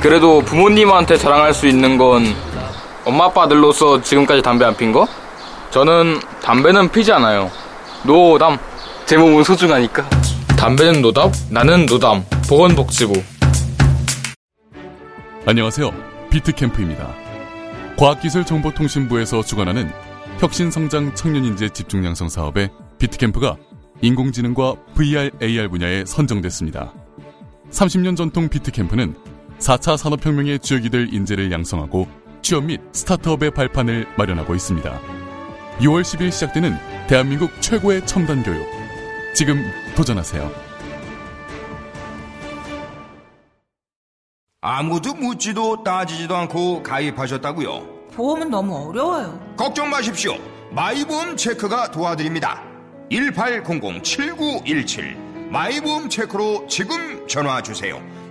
그래도 부모님한테 자랑할 수 있는 건 엄마 아빠들로서 지금까지 담배 안 핀 거? 저는 담배는 피지 않아요. 노담. 제 몸은 소중하니까. 담배는 노답, 나는 노담. 보건복지부. 안녕하세요. 비트캠프입니다. 과학기술정보통신부에서 주관하는 혁신성장 청년인재 집중양성 사업에 비트캠프가 인공지능과 VR, AR 분야에 선정됐습니다. 30년 전통 비트캠프는 4차 산업혁명의 주역이 될 인재를 양성하고 취업 및 스타트업의 발판을 마련하고 있습니다. 6월 10일 시작되는 대한민국 최고의 첨단 교육. 지금 도전하세요. 아무도 묻지도 따지지도 않고 가입하셨다고요? 보험은 너무 어려워요. 걱정 마십시오. 마이보험 체크가 도와드립니다. 1800-7917 마이보험 체크로 지금 전화 주세요.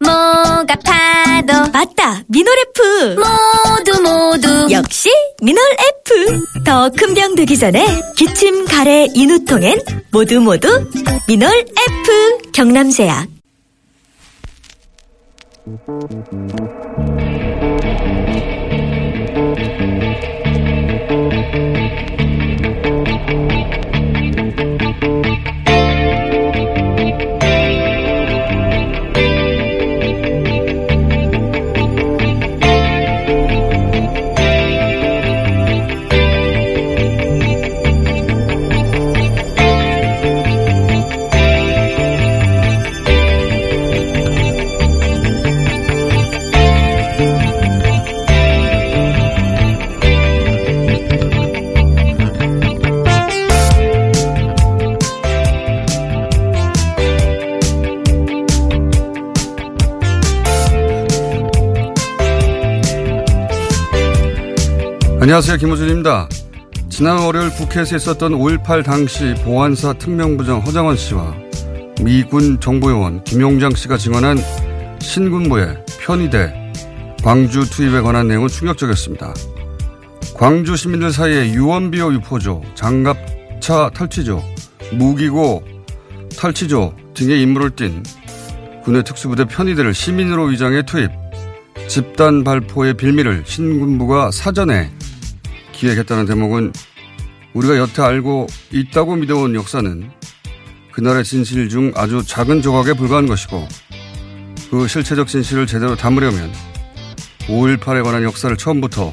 목 아파도. 맞다 미놀 F. 모두 모두. 역시 미놀 F. 더 큰 병 되기 전에 기침 가래 인후통엔 모두 모두 미놀 F. 경남제약 안녕하세요. 김호준입니다. 지난 월요일 국회에서 있었던 5.18 당시 보안사 특명부장 허장원 씨와 미군 정보요원 김용장 씨가 증언한 신군부의 편의대 광주 투입에 관한 내용은 충격적이었습니다. 광주 시민들 사이에 유언비어 유포조, 장갑차 탈취조, 무기고 탈취조 등의 임무를 띈 군의 특수부대 편의대를 시민으로 위장해 투입, 집단 발포의 빌미를 신군부가 사전에 기획했다는 대목은 우리가 여태 알고 있다고 믿어온 역사는 그날의 진실 중 아주 작은 조각에 불과한 것이고 그 실체적 진실을 제대로 담으려면 5.18에 관한 역사를 처음부터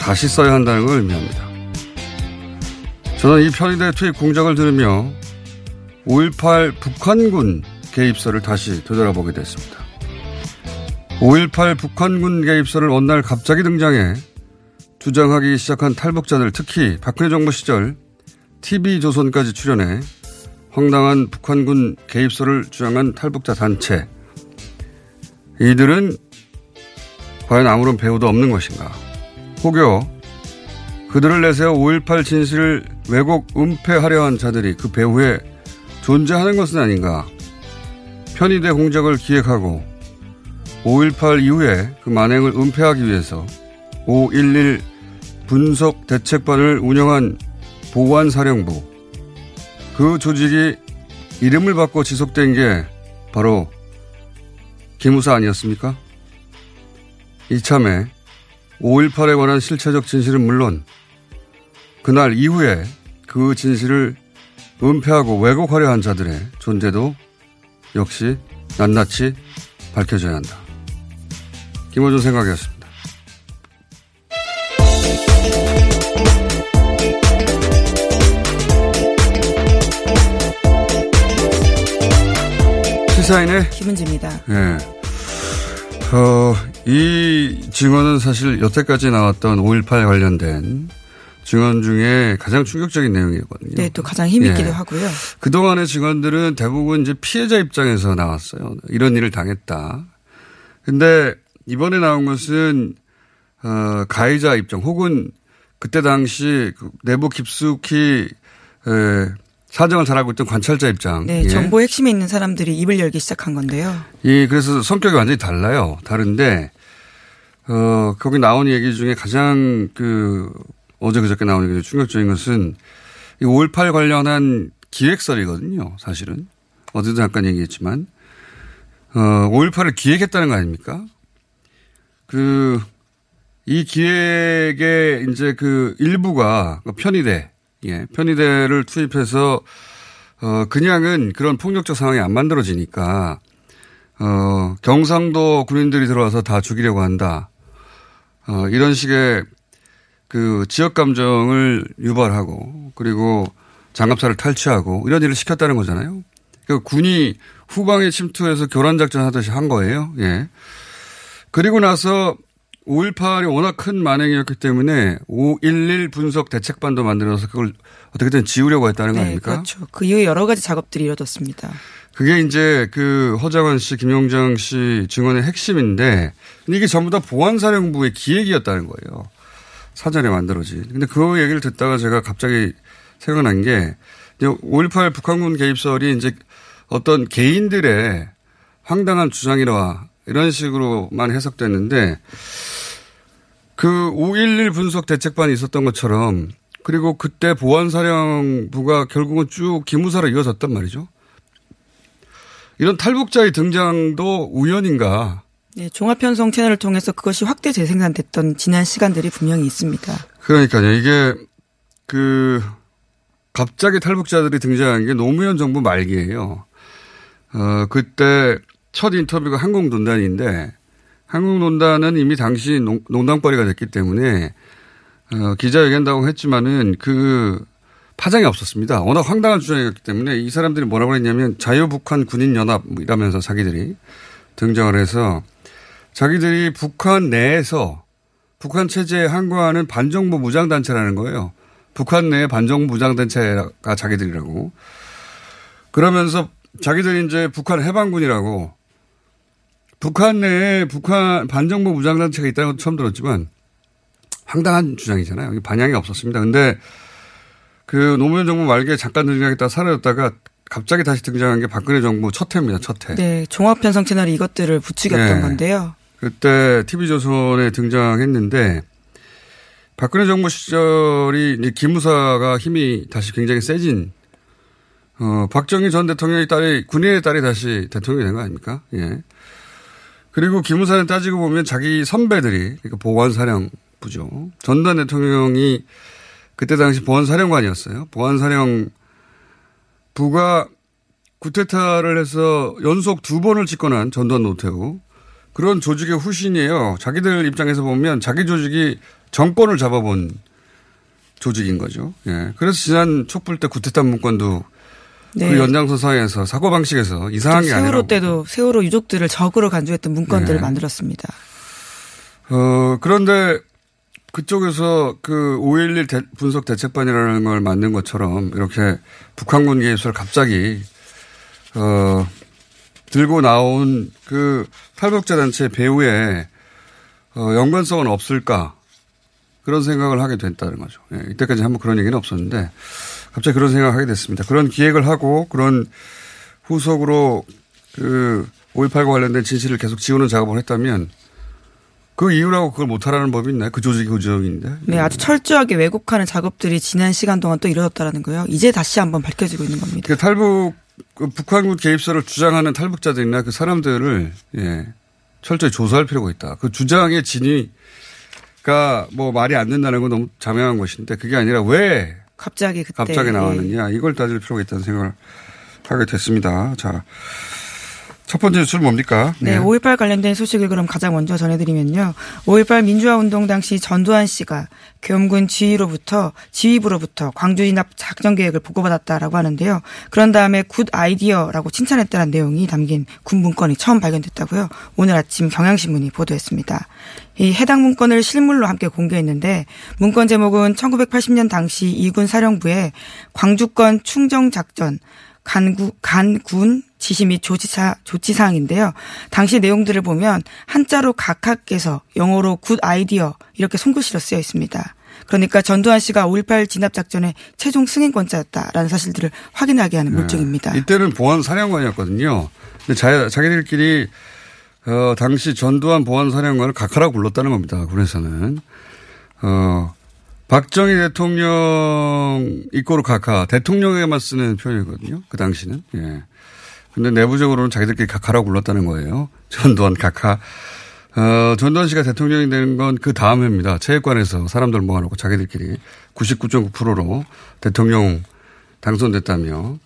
다시 써야 한다는 걸 의미합니다. 저는 이 편의대 투입 공작을 들으며 5.18 북한군 개입설을 다시 되돌아보게 됐습니다. 5.18 북한군 개입설을 어느 날 갑자기 등장해 주장하기 시작한 탈북자들 특히 박근혜 정부 시절 TV조선까지 출연해 황당한 북한군 개입설을 주장한 탈북자 단체. 이들은 과연 아무런 배우도 없는 것인가. 혹여 그들을 내세워 5.18 진실을 왜곡 은폐하려 한 자들이 그 배후에 존재하는 것은 아닌가. 편의대 공작을 기획하고 5.18 이후에 그 만행을 은폐하기 위해서 511 분석 대책반을 운영한 보안사령부. 그 조직이 이름을 바꿔 지속된 게 바로 기무사 아니었습니까? 이참에 5.18에 관한 실체적 진실은 물론 그날 이후에 그 진실을 은폐하고 왜곡하려 한 자들의 존재도 역시 낱낱이 밝혀져야 한다. 김호준 생각이었습니다. 시사인의 김은지입니다. 예. 어, 이 증언은 사실 여태까지 나왔던 5.18 관련된 증언 중에 가장 충격적인 내용이거든요. 네, 또 가장 힘있기도 예. 하고요. 그동안의 증언들은 대부분 이제 피해자 입장에서 나왔어요. 이런 일을 당했다. 근데 이번에 나온 것은, 어, 가해자 입장 혹은 그때 당시 그 내부 깊숙이, 에, 사정을 잘 알고 있던 관찰자 입장. 네, 예. 정보 핵심에 있는 사람들이 입을 열기 시작한 건데요. 이 그래서 성격이 완전히 달라요. 다른데 어 거기 나온 얘기 중에 가장 그 어제 그저께 나온 얘기 중에 충격적인 것은 이 5.18 관련한 기획설이거든요. 사실은 어제도 잠깐 얘기했지만 어 5.18을 기획했다는 거 아닙니까? 그 이 기획의 이제 그 일부가 편의대 예 편의대를 투입해서 어, 그냥은 그런 폭력적 상황이 안 만들어지니까, 어, 경상도 군인들이 들어와서 다 죽이려고 한다. 어, 이런 식의 그 지역 감정을 유발하고, 그리고 장갑차를 탈취하고, 이런 일을 시켰다는 거잖아요. 그 군이 후방에 침투해서 교란 작전 하듯이 한 거예요. 예. 그리고 나서 5.18이 워낙 큰 만행이었기 때문에 5.11 분석 대책반도 만들어서 그걸 어떻게든 지우려고 했다는 거 네, 아닙니까? 그렇죠. 그 이후에 여러 가지 작업들이 이루어졌습니다. 그게 이제 그 허장원 씨, 김용장 씨 증언의 핵심인데 근데 이게 전부 다 보안사령부의 기획이었다는 거예요. 사전에 만들어진. 근데 그 얘기를 듣다가 제가 갑자기 생각난 게 5.18 북한군 개입설이 이제 어떤 개인들의 황당한 주장이라 이런 식으로만 해석됐는데 그 5.11 분석 대책반이 있었던 것처럼 그리고 그때 보안사령부가 결국은 쭉 기무사로 이어졌단 말이죠. 이런 탈북자의 등장도 우연인가. 네, 종합편성 채널을 통해서 그것이 확대 재생산됐던 지난 시간들이 분명히 있습니다. 그러니까요. 이게 그 갑자기 탈북자들이 등장한 게 노무현 정부 말기예요. 어, 그때 첫 인터뷰가 항공논단인데 항공논단은 이미 당시 농, 농담거리가 됐기 때문에 어, 기자회견다고 했지만은 그 파장이 없었습니다. 워낙 황당한 주장이었기 때문에 이 사람들이 뭐라고 했냐면 자유북한 군인연합 이라면서 자기들이 등장을 해서 자기들이 북한 내에서 북한 체제에 항거하는 반정부 무장단체라는 거예요. 북한 내에 반정부 무장단체가 자기들이라고. 그러면서 자기들이 이제 북한 해방군이라고 북한 내에 북한 반정부 무장단체가 있다는 것도 처음 들었지만 황당한 주장이잖아요. 반향이 없었습니다. 근데 그 노무현 정부 말기에 잠깐 등장했다 사라졌다가 갑자기 다시 등장한 게 박근혜 정부 첫 해입니다. 첫 해. 네, 종합편성 채널이 이것들을 부추겼던 네. 건데요. 그때 TV조선에 등장했는데 박근혜 정부 시절이 이제 기무사가 힘이 다시 굉장히 세진 어, 박정희 전 대통령의 딸이 군인의 딸이 다시 대통령이 된 거 아닙니까? 예. 그리고 기무사는 따지고 보면 자기 선배들이 그러니까 보안사령부죠. 전두환 대통령이 그때 당시 보안사령관이었어요. 보안사령부가 구테타를 해서 연속 두 번을 집권한 전두환 노태우 그런 조직의 후신이에요. 자기들 입장에서 보면 자기 조직이 정권을 잡아본 조직인 거죠. 예. 그래서 지난 촛불 때 구테타 문건도 네. 그 연장선 사이에서 사고 방식에서 이상한 게 아니라 세월호 때도 세월호 유족들을 적으로 간주했던 문건들을 네. 만들었습니다. 어, 그런데 그쪽에서 그 5.11 대- 분석 대책반이라는 걸 만든 것처럼 이렇게 북한군 개입설 갑자기, 어, 들고 나온 그 탈북자 단체 배후에, 어, 연관성은 없을까. 그런 생각을 하게 됐다는 거죠. 예, 이때까지 한번 그런 얘기는 없었는데 갑자기 그런 생각을 하게 됐습니다. 그런 기획을 하고 그런 후속으로 그 5.18과 관련된 진실을 계속 지우는 작업을 했다면 그 이유라고 그걸 못하라는 법이 있나요? 그 조직이 그 조직인데. 네, 아주 철저하게 왜곡하는 작업들이 지난 시간 동안 또 이루어졌다라는 거예요. 이제 다시 한번 밝혀지고 있는 겁니다. 그 탈북, 그 북한군 개입설을 주장하는 탈북자들이나 그 사람들을, 예, 철저히 조사할 필요가 있다. 그 주장의 진위가 뭐 말이 안 된다는 건 너무 자명한 것인데 그게 아니라 왜 갑자기 그때 갑자기 예. 나왔느냐. 이걸 따질 필요가 있다는 생각을 하게 됐습니다. 자. 첫 번째 뉴스는 뭡니까? 네, 5.18 관련된 소식을 그럼 가장 먼저 전해드리면요. 5.18 민주화 운동 당시 전두환 씨가 계엄군 지휘로부터 지휘부로부터 광주 진압 작전 계획을 보고받았다라고 하는데요. 그런 다음에 good idea라고 칭찬했다는 내용이 담긴 군 문건이 처음 발견됐다고요. 오늘 아침 경향신문이 보도했습니다. 이 해당 문건을 실물로 함께 공개했는데 문건 제목은 1980년 당시 이군 사령부의 광주권 충정 작전 간구, 간군 지시 및 조치사, 조치사항인데요. 당시 내용들을 보면 한자로 각하께서 영어로 good idea 이렇게 손글씨로 쓰여 있습니다. 그러니까 전두환 씨가 5.18 진압작전의 최종 승인권자였다라는 사실들을 확인하게 하는 물증입니다. 네. 이때는 보안 사령관이었거든요. 근데 자, 자기들끼리 어, 당시 전두환 보안사령관을 각하라고 불렀다는 겁니다. 군에서는. 어, 박정희 대통령 이꼬르 각하 대통령에게만 쓰는 표현이거든요. 그 당시는. 예. 근데 내부적으로는 자기들끼리 각하라고 불렀다는 거예요. 전두환 각하. 어, 전두환 씨가 대통령이 되는 건 그 다음 해입니다. 체육관에서 사람들 모아놓고 자기들끼리 99.9%로 대통령 당선됐다며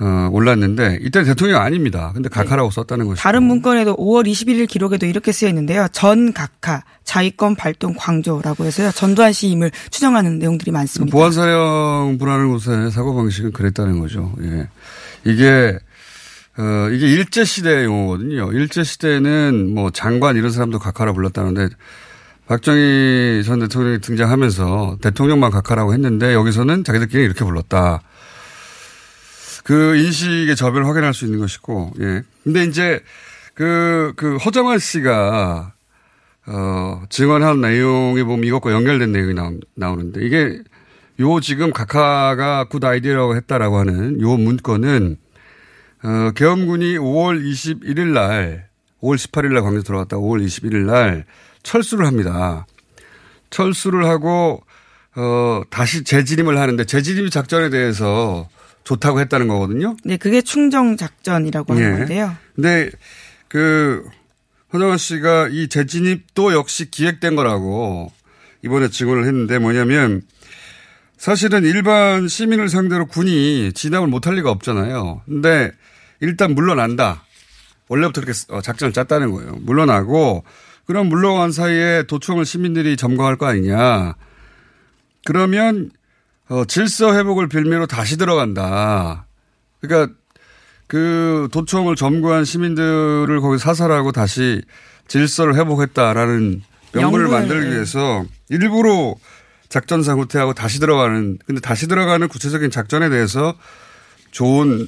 어, 올랐는데 이때 대통령 아닙니다. 근데 각하라고 네. 썼다는 것이죠. 다른 문건에도 5월 21일 기록에도 이렇게 쓰여 있는데요. 전 각하 자위권 발동 광조라고 해서요. 전두환 씨임을 추정하는 내용들이 많습니다. 보안 사령부라는 곳의 사고 방식은 그랬다는 거죠. 예. 이게 어, 이게 일제 시대 용어거든요. 일제 시대는 뭐 장관 이런 사람도 각하라 불렀다는데 박정희 전 대통령이 등장하면서 대통령만 각하라고 했는데 여기서는 자기들끼리 이렇게 불렀다. 그 인식의 저변을 확인할 수 있는 것이고, 예. 근데 이제 그, 그 허장환 씨가 어, 증언한 내용에 보면 이것과 연결된 내용이 나오, 나오 는데 이게 요 지금 각하가 good idea라고 했다라고 하는 요 문건은 어, 계엄군이 5월 21일 날, 5월 18일 날 광주 들어갔다 5월 21일 날 철수를 합니다. 철수를 하고, 어, 다시 재진임을 하는데 재진임 작전에 대해서 좋다고 했다는 거거든요. 네, 그게 충정 작전이라고 하는 네. 건데요. 근데 그 허정환 씨가 이 재진입도 역시 기획된 거라고 이번에 증언을 했는데 뭐냐면 사실은 일반 시민을 상대로 군이 진압을 못할 리가 없잖아요. 근데 일단 물러난다. 원래부터 이렇게 어, 작전을 짰다는 거예요. 물러나고 그럼 물러간 사이에 도청을 시민들이 점거할 거 아니냐. 그러면 어, 질서 회복을 빌미로 다시 들어간다. 그러니까 그 도청을 점거한 시민들을 거기 사살하고 다시 질서를 회복했다라는 명분을 만들기 위해서 일부러 작전상 후퇴하고 다시 들어가는 근데 다시 들어가는 구체적인 작전에 대해서 좋은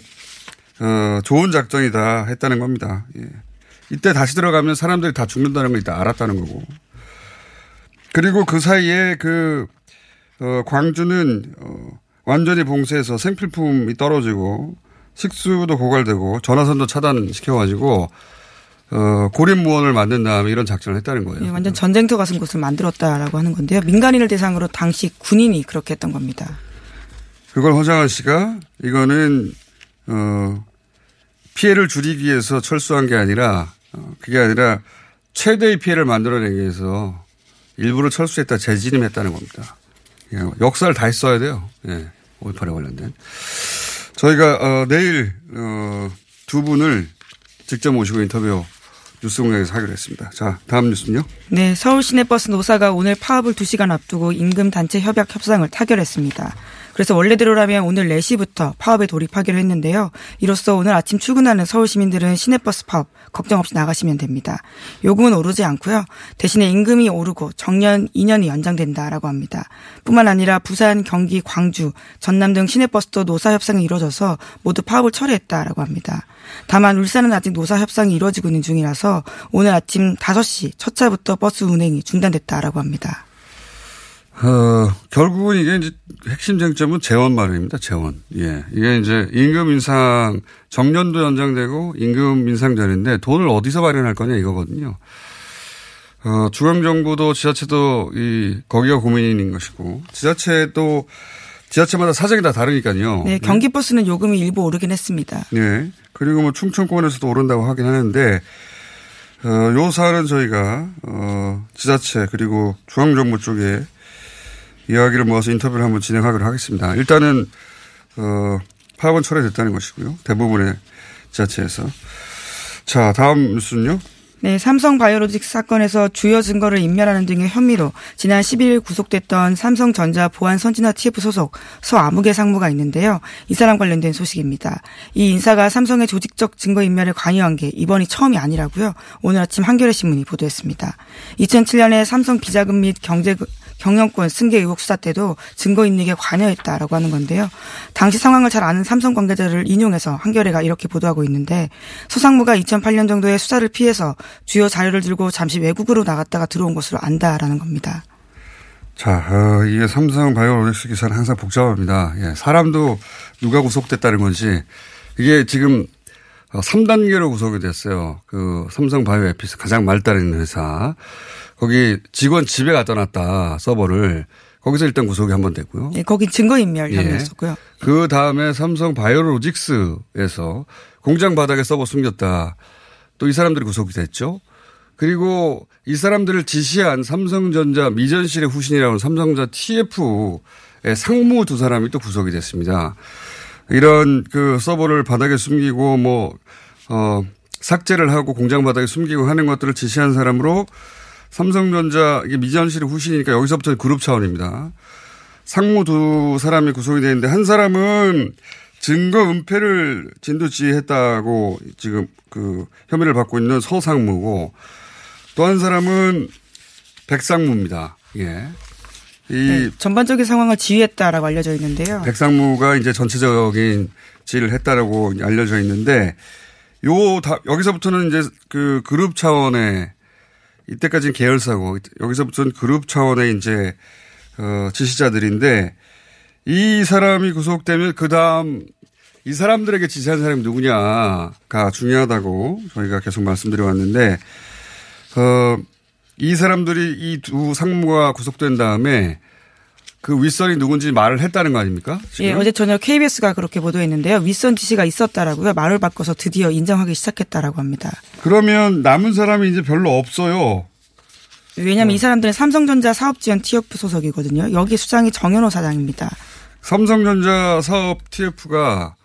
어, 좋은 작전이다 했다는 겁니다. 예. 이때 다시 들어가면 사람들이 다 죽는다는 걸 이따 알았다는 거고. 그리고 그 사이에 그, 어, 광주는, 어, 완전히 봉쇄해서 생필품이 떨어지고 식수도 고갈되고 전화선도 차단시켜가지고 어, 고립무원을 만든 다음에 이런 작전을 했다는 거예요. 네, 완전 전쟁터 같은 곳을 만들었다라고 하는 건데요. 민간인을 대상으로 당시 군인이 그렇게 했던 겁니다. 그걸 허장한 씨가 이거는 어, 피해를 줄이기 위해서 철수한 게 아니라 어, 그게 아니라 최대의 피해를 만들어내기 위해서 일부러 철수했다 재진임했다는 겁니다. 예, 역사를 다 했어야 돼요. 예, 5.18에 관련된. 저희가 어, 내일 어, 두 분을 직접 모시고 인터뷰 뉴스 공장에서 하기로 했습니다. 자, 다음 뉴스는요? 네, 서울 시내버스 노사가 오늘 파업을 2시간 앞두고 임금 단체 협약 협상을 타결했습니다. 그래서 원래대로라면 오늘 4시부터 파업에 돌입하기로 했는데요. 이로써 오늘 아침 출근하는 서울 시민들은 시내버스 파업 걱정 없이 나가시면 됩니다. 요금은 오르지 않고요. 대신에 임금이 오르고 정년 2년이 연장된다라고 합니다. 뿐만 아니라 부산, 경기, 광주, 전남 등 시내버스도 노사 협상이 이루어져서 모두 파업을 철회했다라고 합니다. 다만 울산은 아직 노사 협상이 이루어지고 있는 중이라서 오늘 아침 5시 첫 차부터 버스 운행이 중단됐다라고 합니다. 어, 결국은 이게 이제 핵심 쟁점은 재원 마련입니다. 재원. 예. 이게 이제 임금 인상, 정년도 연장되고 임금 인상 전인데 돈을 어디서 마련할 거냐 이거거든요. 어, 중앙정부도 지자체도 이, 거기가 고민인 것이고, 지자체도 지자체마다 사정이 다 다르니까요. 네, 경기버스는 요금이 일부 오르긴 했습니다. 네. 그리고 뭐 충청권에서도 오른다고 하긴 하는데, 어, 요 사안은 저희가, 어, 지자체 그리고 중앙정부 쪽에 이야기를 모아서 인터뷰를 한번 진행하기로 하겠습니다. 일단은 어, 파업은 철회됐다는 것이고요. 대부분의 지자체에서. 자, 다음 뉴스는요? 네, 삼성 바이오로직스 사건에서 주요 증거를 인멸하는 등의 혐의로 지난 11일 구속됐던 삼성전자 보안 선진화 TF 소속 서아무개 상무가 있는데요. 이 사람 관련된 소식입니다. 이 인사가 삼성의 조직적 증거 인멸에 관여한 게 이번이 처음이 아니라고요. 오늘 아침 한겨레 신문이 보도했습니다. 2007년에 삼성 비자금 및 경제 경영권 승계 의혹 수사 때도 증거 인멸에 관여했다라고 하는 건데요. 당시 상황을 잘 아는 삼성 관계자를 인용해서 한겨레가 이렇게 보도하고 있는데 소상무가 2008년 정도에 수사를 피해서 주요 자료를 들고 잠시 외국으로 나갔다가 들어온 것으로 안다라는 겁니다. 자, 어, 이게 삼성 바이오로직스 기사는 항상 복잡합니다. 예, 사람도 누가 구속됐다는 건지 이게 지금 3단계로 구속이 됐어요. 그 삼성 바이오 에피스 가장 말따르는 회사. 거기 직원 집에 갖다 놨다 서버를 거기서 일단 구속이 한 번 됐고요. 예, 거기 증거인멸 혐의였었고요. 예. 그 다음에 삼성 바이오로직스에서 공장 바닥에 서버 숨겼다. 또 이 사람들이 구속이 됐죠. 그리고 이 사람들을 지시한 삼성전자 미전실의 후신이라는 삼성전자 TF의 상무 두 사람이 또 구속이 됐습니다. 이런 그 서버를 바닥에 숨기고 뭐, 어, 삭제를 하고 공장 바닥에 숨기고 하는 것들을 지시한 사람으로 삼성전자 이게 미전실의 후신이니까 여기서부터 그룹 차원입니다. 상무 두 사람이 구속이 되는데 한 사람은 증거 은폐를 진두지했다고 지금 그 혐의를 받고 있는 서상무고 또 한 사람은 백상무입니다. 예. 이 네, 전반적인 상황을 지휘했다라고 알려져 있는데요. 백상무가 이제 전체적인 지휘를 했다라고 알려져 있는데 요 다, 여기서부터는 이제 그 그룹 차원의 이때까지는 계열사고 여기서부터는 그룹 차원의 이제 어, 지시자들인데 이 사람이 구속되면 그 다음 이 사람들에게 지시한 사람이 누구냐가 중요하다고 저희가 계속 말씀드려 왔는데, 어, 이 사람들이 이 두 상무가 구속된 다음에 그 윗선이 누군지 말을 했다는 거 아닙니까? 지금? 예, 어제 저녁 KBS가 그렇게 보도했는데요. 윗선 지시가 있었다라고요. 말을 바꿔서 드디어 인정하기 시작했다라고 합니다. 그러면 남은 사람이 이제 별로 없어요. 왜냐하면 어. 이 사람들은 삼성전자 사업지원 TF 소속이거든요. 여기 수장이 정현호 사장입니다. 삼성전자 사업 TF가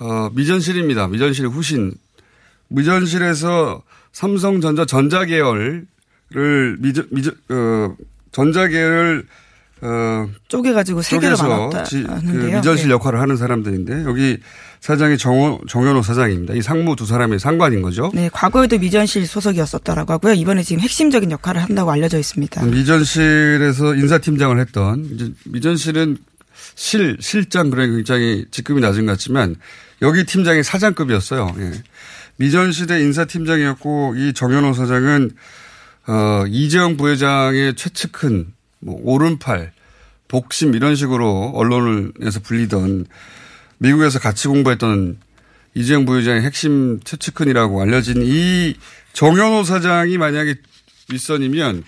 어, 미전실입니다. 미전실 후신. 미전실에서 삼성전자 전자계열을 미전, 미전, 어, 전자계열 어, 쪼개가지고 세 개로 나눴다 그 미전실 네. 역할을 하는 사람들인데 여기 사장이 정호, 정현호 사장입니다. 이 상무 두 사람이 상관인 거죠. 네, 과거에도 미전실 소속이었었다라고 하고요. 이번에 지금 핵심적인 역할을 한다고 알려져 있습니다. 미전실에서 인사팀장을 했던 미전실은 실 실장 그런 굉장히 직급이 낮은 것 같지만 여기 팀장이 사장급이었어요. 예. 미전시대 인사팀장이었고 이 정현호 사장은 어, 이재용 부회장의 최측근, 뭐, 오른팔, 복심 이런 식으로 언론을에서 불리던 미국에서 같이 공부했던 이재용 부회장의 핵심 최측근이라고 알려진 이 정현호 사장이 만약에 윗선이면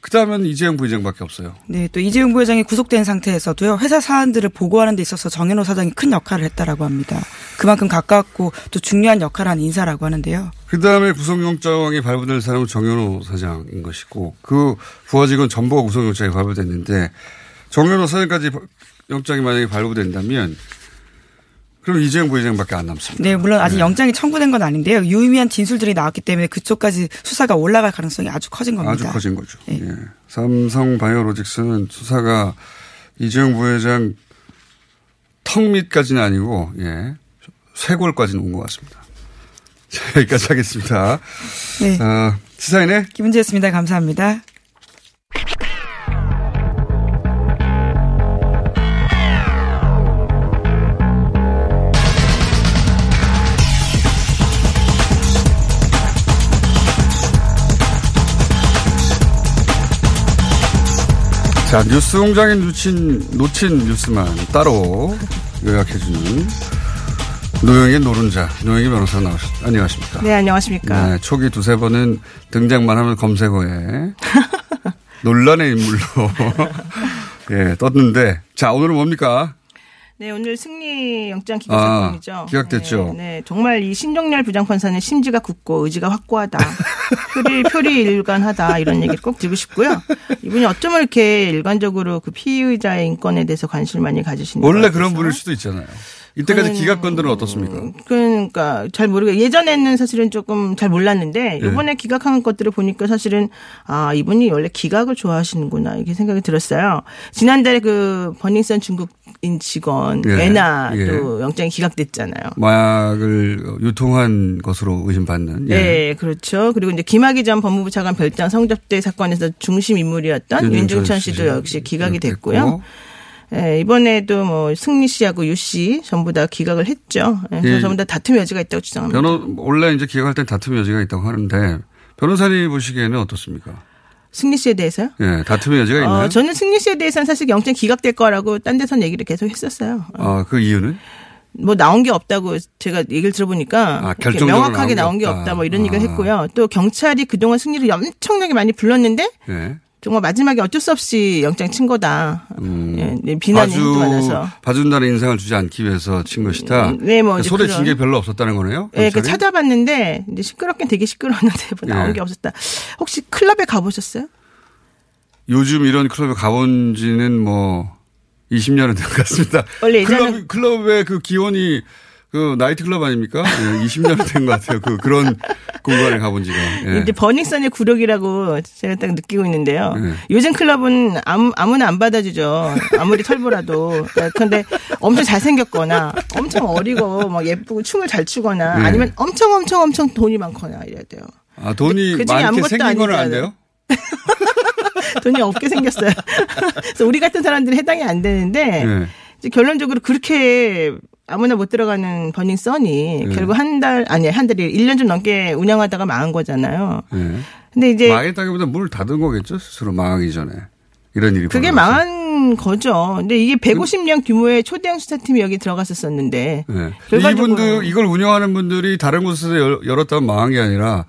그 다음은 이재용 부회장밖에 없어요. 네, 또 이재용 부회장이 구속된 상태에서도요 회사 사안들을 보고하는 데 있어서 정현호 사장이 큰 역할을 했다라고 합니다. 그만큼 가깝고 또 중요한 역할을 한 인사라고 하는데요. 그 다음에 구속영장이 발부될 사람은 정현호 사장인 것이고 그 부하 직원 전부가 구속영장이 발부됐는데 정현호 사장까지 영장이 만약에 발부된다면 그럼 이재용 부회장밖에 안 남습니다. 네, 물론 아직 네. 영장이 청구된 건 아닌데요. 유의미한 진술들이 나왔기 때문에 그쪽까지 수사가 올라갈 가능성이 아주 커진 겁니다. 아주 커진 거죠. 네. 예. 삼성 바이오로직스는 수사가 이재용 부회장 턱 밑까지는 아니고 예. 쇄골까지는 온 것 같습니다. 자, 여기까지 하겠습니다. 네. 어, 시사인의 김은지였습니다. 감사합니다. 자, 뉴스 공장에 놓친, 놓친 뉴스만 따로 요약해주는 노영의 노른자, 노영희 변호사 나오셨, 안녕하십니까. 네, 안녕하십니까. 네, 초기 두세 번은 등장만 하면 검색어에 논란의 인물로 예, 떴는데, 자, 오늘은 뭡니까? 네, 오늘 승리 영장 기각 아, 사건이죠. 기각됐죠. 네, 네, 정말 이 신정렬 부장판사는 심지가 굳고 의지가 확고하다. 표리 표리 일관하다 이런 얘기를 꼭 드리고 싶고요. 이분이 어쩌면 이렇게 일관적으로 그 피의자의 인권에 대해서 관심을 많이 가지시는 원래 그런 분일 수도 있잖아요. 이때까지 기각건들은 어떻습니까? 그러니까 잘 모르게 예전에는 사실은 조금 잘 몰랐는데 네. 이번에 기각한 것들을 보니까 사실은 아 이분이 원래 기각을 좋아하시는구나 이렇게 생각이 들었어요. 지난달에 그 버닝썬 중국 인 직원 예. 애나도 영장이 기각됐잖아요. 마약을 유통한 것으로 의심받는. 예. 네, 그렇죠. 그리고 이제 김학의 전 법무부 차관 별장 성접대 사건에서 중심 인물이었던 윤중천 씨도 씨. 역시 기각이 됐고. 됐고요. 예, 이번에도 뭐 승리 씨하고 유 씨 전부 다 기각을 했죠. 예, 예. 전부 다 다툼 여지가 있다고 주장합니다. 변호 원래 이제 기각할 땐 다툼 여지가 있다고 하는데 변호사님 보시기에는 어떻습니까? 승리 씨에 대해서요? 예, 다툼의 여지가 있나요? 어, 저는 승리 씨에 대해서는 사실 영장 기각될 거라고 딴 데선 얘기를 계속 했었어요. 아, 그 이유는? 뭐 나온 게 없다고 제가 얘기를 들어보니까 아, 명확하게 나온 게게 없다. 뭐 이런 얘기를 아. 했고요. 또 경찰이 그동안 승리를 엄청나게 많이 불렀는데 예. 정말 마지막에 어쩔 수 없이 영장 친 거다. 음, 예, 네, 비난이 많아서. 봐준다는 인상을 주지 않기 위해서 친 것이다. 음, 네, 뭐 이제 손에 그런- 진게 별로 없었다는 거네요. 예, 그? 찾아봤는데 이제 시끄럽긴 되게 시끄러웠는데 뭐 나온 예. 게 없었다. 혹시 클럽에 가보셨어요? 요즘 이런 클럽에 가본 지는 뭐 20년은 된 것 같습니다. 원래 클럽, 클럽의 그 기원이 그 나이트 클럽 아닙니까? 예, 20년은 된것 같아요. 그 그런 공간에 가본 지가. 예. 이제 버닝썬의 굴욕이라고 제가 딱 느끼고 있는데요. 네. 요즘 클럽은 아무, 아무나 안 받아주죠. 아무리 털보라도. 그런데 엄청 잘생겼거나 엄청 어리고 막 예쁘고 춤을 잘 추거나 네. 아니면 엄청 엄청 엄청 돈이 많거나 이래야 돼요. 아, 돈이 그 중에 많게 생긴 거는 안. 돼요? 돈이 없게 생겼어요. 그래서 우리 같은 사람들은 해당이 안 되는데 예. 결론적으로 그렇게 아무나 못 들어가는 버닝 써니 네. 결국 한 달 아니 한 달이 1년 좀 넘게 운영하다가 망한 거잖아요. 예. 근데 이제 망했다기보다 문을 닫은 거겠죠 스스로 망하기 전에 이런 일이 그게 벌어져서. 망한 거죠. 근데 이게 150명 규모의 초대형 수사팀이 여기 들어갔었었는데 예. 결과적으로- 이분들 이걸 운영하는 분들이 다른 곳에서 열- 열었다면 망한 게 아니라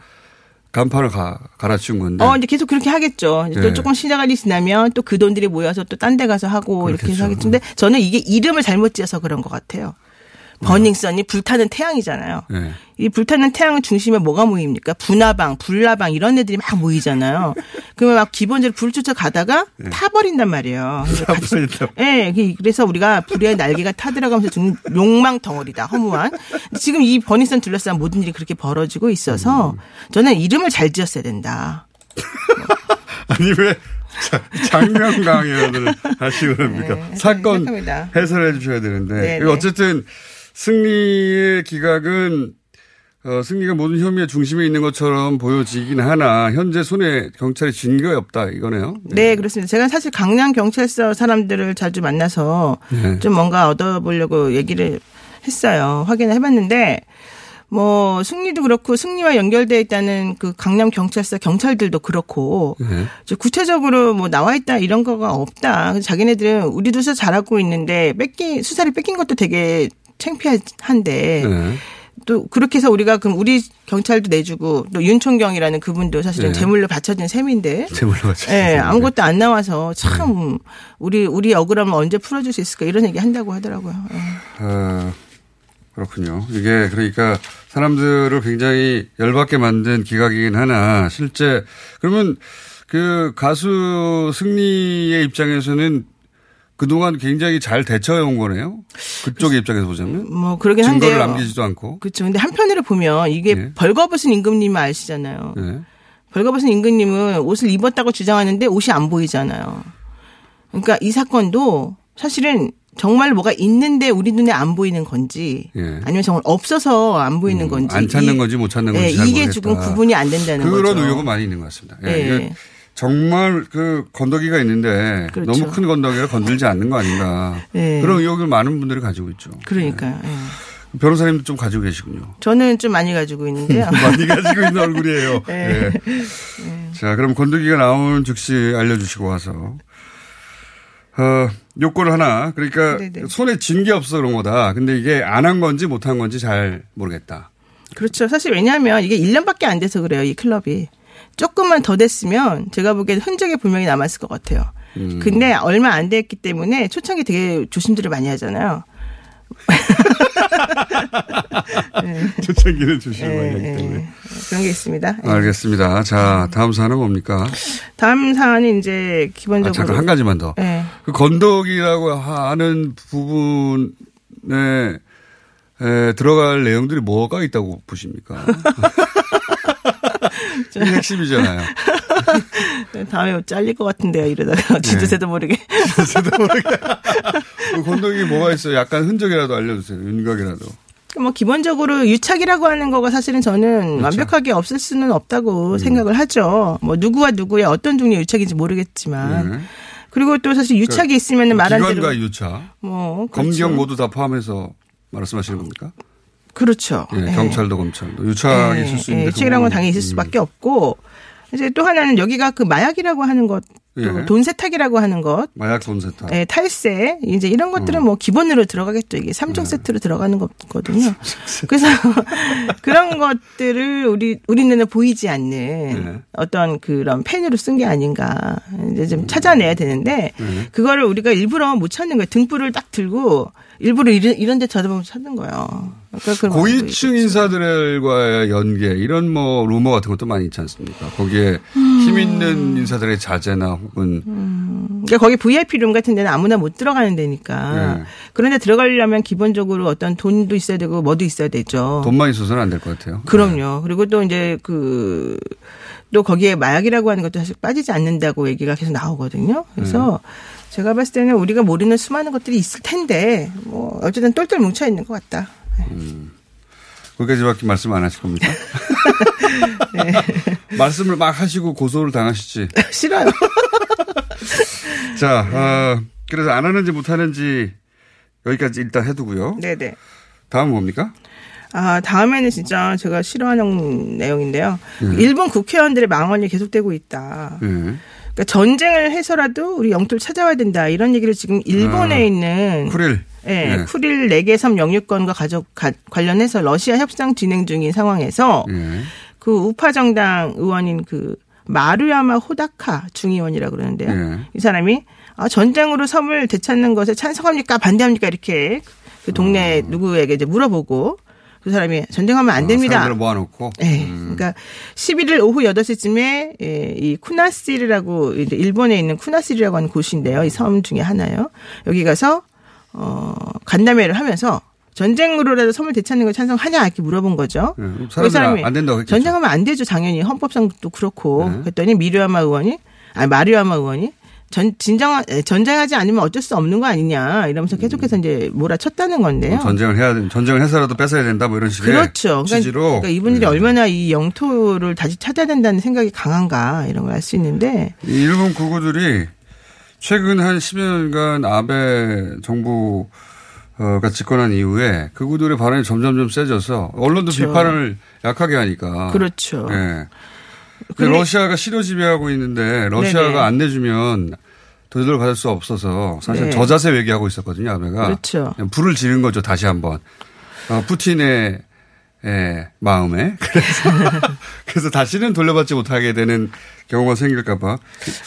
간판을 가, 갈아치운 건데 어, 이제 계속 그렇게 하겠죠. 네. 또 조금 시간이 지나면 또 그 돈들이 모여서 또 딴 데 가서 하고 이렇게 해서 그렇겠죠. 하겠죠. 근데 저는 이게 이름을 잘못 지어서 그런 것 같아요. 버닝썬이 불타는 태양이잖아요. 예. 이 불타는 태양 중심에 뭐가 모입니까? 분화방, 불나방 이런 애들이 막 모이잖아요. 그러면 막 기본적으로 불 쫓아 가다가 타버린단 말이에요. 타버린다. 예, 그- 그래서 우리가 불의 날개가 타들어가면서 죽는 욕망 덩어리다, 허무한. 지금 이 버닝썬 둘러싼 모든 일이 그렇게 벌어지고 있어서 저는 이름을 잘 지었어야 된다. 아니 왜 자- 장면 강의를 하시고 그럽니까? 네, 사건. 해설해 주셔야 되는데 네, 네. 어쨌든 승리의 기각은 어, 승리가 모든 혐의의 중심에 있는 것처럼 보여지긴 하나 현재 손에 경찰이 쥔게 없다 이거네요. 네, 그렇습니다. 제가 사실 강남 경찰서 사람들을 자주 만나서 네. 좀 뭔가 얻어보려고 얘기를 했어요. 확인을 해봤는데, 뭐, 승리도 그렇고, 승리와 연결되어 있다는 그 강남 경찰서 경찰들도 그렇고, 네. 구체적으로 뭐 나와 있다 이런 거가 없다. 자기네들은 우리도 수사 잘하고 있는데, 뺏기, 수사를 뺏긴 것도 되게 창피한데, 네. 또 그렇게 해서 우리가 그럼 우리 경찰도 내주고 또 윤총경이라는 그분도 사실은 네. 제물로 바쳐진 셈인데 제물로 바쳐진 예, 셈인데. 아무것도 안 나와서 참 우리 우리 억울함을 언제 풀어줄 수 있을까 이런 얘기 한다고 하더라고요. 예. 아, 그렇군요. 이게 그러니까 사람들을 굉장히 열받게 만든 기각이긴 하나 실제 그러면 그 가수 승리의 입장에서는 그동안 굉장히 잘 대처해 온 거네요. 그쪽의 입장에서 보자면 뭐 그러긴 증거를 한데요. 남기지도 않고. 그렇죠. 근데 한편으로 보면 이게 네. 벌거벗은 임금님 아시잖아요. 네. 벌거벗은 임금님은 옷을 입었다고 주장하는데 옷이 안 보이잖아요. 그러니까 이 사건도 사실은 정말 뭐가 있는데 우리 눈에 안 보이는 건지 예. 아니면 정말 없어서 안 보이는 건지 안 찾는 이- 건지 못 찾는 예, 건지 잘 이게 모르겠다. 조금 구분이 안 된다는 그런 거죠. 의혹은 많이 있는 것 같습니다. 예, 예. 정말 그 건더기가 있는데 그렇죠. 너무 큰 건더기를 건들지 않는 거 아닌가. 예. 그런 의혹을 많은 분들이 가지고 있죠. 그러니까요. 예. 변호사님도 좀 가지고 계시군요. 저는 좀 많이 가지고 있는데요. 많이 가지고 있는 얼굴이에요. 예. 예. 자, 그럼 건더기가 나온 즉시 알려주시고 와서. 어, 요건을 하나. 그러니까 네네. 손에 쥔 게 없어 그런 거다. 근데 이게 안 한 건지 못 한 건지 잘 모르겠다. 그렇죠. 사실 왜냐하면 이게 1년밖에 안 돼서 그래요. 이 클럽이. 조금만 더 됐으면 제가 보기엔 흔적이 분명히 남았을 것 같아요. 음. 근데 얼마 안 됐기 때문에 초창기 되게 조심들을 많이 하잖아요. 초창기는 조심해야 예, 하기 예. 때문에. 그런 게 있습니다. 예. 알겠습니다. 자, 다음 사안은 뭡니까? 다음 사안은 이제 아, 기본적으로 잠깐 한 가지만 더. 예. 그 건더기라고 하는 부분에 에, 들어갈 내용들이 뭐가 있다고 보십니까? 이게 핵심이잖아요. 다음에 잘릴 것 같은데요. 이러다가 지도새도 모르게. 저도 모르게. 그 건더기 뭐가 있어요? 약간 흔적이라도 알려주세요. 윤곽이라도. 뭐 기본적으로 유착이라고 하는 거가 사실은 저는 완벽하게 없을 수는 없다고 생각을 하죠. 뭐 누구와 누구의 어떤 종류의 유착인지 모르겠지만. 네. 그리고 또 사실 유착이 있으면 말한 대로 기관과 유착, 뭐 그렇죠. 검경 모두 다 포함해서 말씀하시는 겁니까? 그렇죠. 예, 예. 경찰도 검찰도 유착이 예, 있을 수 예, 있는데 유착이라는 건 당연히 있을 음. 수밖에 없고 이제 또 하나는 여기가 그 마약이라고 하는 것, 또 예. 돈 세탁이라고 하는 것, 마약 돈 세탁. 예, 탈세 이제 이런 것들은 음. 뭐 기본으로 들어가겠죠. 이게 삼 네. 종 세트로 들어가는 거거든요. 그래서 그런 것들을 우리 우리 눈에 보이지 않는 네. 어떤 그런 펜으로 쓴 게 아닌가 이제 좀 찾아내야 되는데 네. 그거를 우리가 일부러 못 찾는 거예요. 등불을 딱 들고 일부러 이런, 이런 데 쳐다보면 찾는 거예요. 그러니까 고위층 인사들과의 연계 이런 뭐 루머 같은 것도 많이 있지 않습니까? 거기에 음. 힘 있는 인사들의 자제나 혹은 그러니까 거기 VIP 룸 같은 데는 아무나 못 들어가는 데니까. 네. 그런데 들어가려면 기본적으로 어떤 돈도 있어야 되고 뭐도 있어야 되죠. 돈만 있어서는 안 될 것 같아요. 그럼요. 그리고 또 이제 그, 또 거기에 마약이라고 하는 것도 사실 빠지지 않는다고 얘기가 계속 나오거든요. 그래서 네. 제가 봤을 때는 우리가 모르는 수많은 것들이 있을 텐데, 뭐, 어쨌든 똘똘 뭉쳐 있는 것 같다. 거기까지밖에 말씀 안 하실 겁니까? 네. 말씀을 막 하시고 고소를 당하시지. 싫어요. 자, 어, 그래서 안 하는지 못 하는지 여기까지 일단 해두고요. 네네. 다음 뭡니까? 아, 다음에는 진짜 제가 싫어하는 내용인데요. 네. 일본 국회의원들의 망언이 계속되고 있다. 예. 그러니까 전쟁을 해서라도 우리 영토를 찾아와야 된다. 이런 얘기를 지금 일본에 아, 있는 쿠릴. 예, 예. 쿠릴 4개 섬 영유권과 가족 가- 관련해서 러시아 협상 진행 중인 상황에서 예. 그 우파 정당 의원인 그 마루야마 호다카 중의원이라고 그러는데요. 예. 이 사람이 아, 전쟁으로 섬을 되찾는 것에 찬성합니까 반대합니까 이렇게 그 동네 누구에게 이제 물어보고 그 사람이 전쟁하면 안 됩니다. 아, 사람들을 모아놓고. 네. 그러니까 11일 오후 8시쯤에 예, 이 쿠나시리라고 일본에 있는 쿠나시리라고 하는 곳인데요. 이 섬 중에 하나요. 여기 가서 어 간담회를 하면서 전쟁으로라도 섬을 되찾는 걸 찬성하냐 이렇게 물어본 거죠. 예. 그 사람이 안 된다고 했겠죠. 전쟁하면 안 되죠. 당연히 헌법상도 그렇고. 네. 그랬더니 미류야마 의원이 아니 마류야마 의원이 전 진정 에, 전쟁하지 않으면 어쩔 수 없는 거 아니냐 이러면서 계속해서 이제 몰아쳤다는 건데요. 뭐 전쟁을 해야 돼. 전쟁을 해서라도 뺏어야 된다 뭐 이런 식의 그렇죠. 그러니까, 취지로. 그러니까 이분들이 예. 얼마나 이 영토를 다시 찾아야 된다는 생각이 강한가 이런 걸 알 수 있는데 이 일본 구구들이 최근 한 10여 년간 아베 정부 가 집권한 이후에 그구들의 발언이 점점점 세져서 언론도 그렇죠. 비판을 약하게 하니까. 그렇죠. 예. 러시아가 실효 지배하고 있는데 러시아가 네네. 안 내주면 도저히 받을 수 없어서 사실 네. 저자세 외교하고 있었거든요, 아베가. 그렇죠. 불을 지른 거죠, 다시 한 번. 어, 푸틴의 예, 마음에. 그래서, 그래서 다시는 돌려받지 못하게 되는 경우가 생길까봐.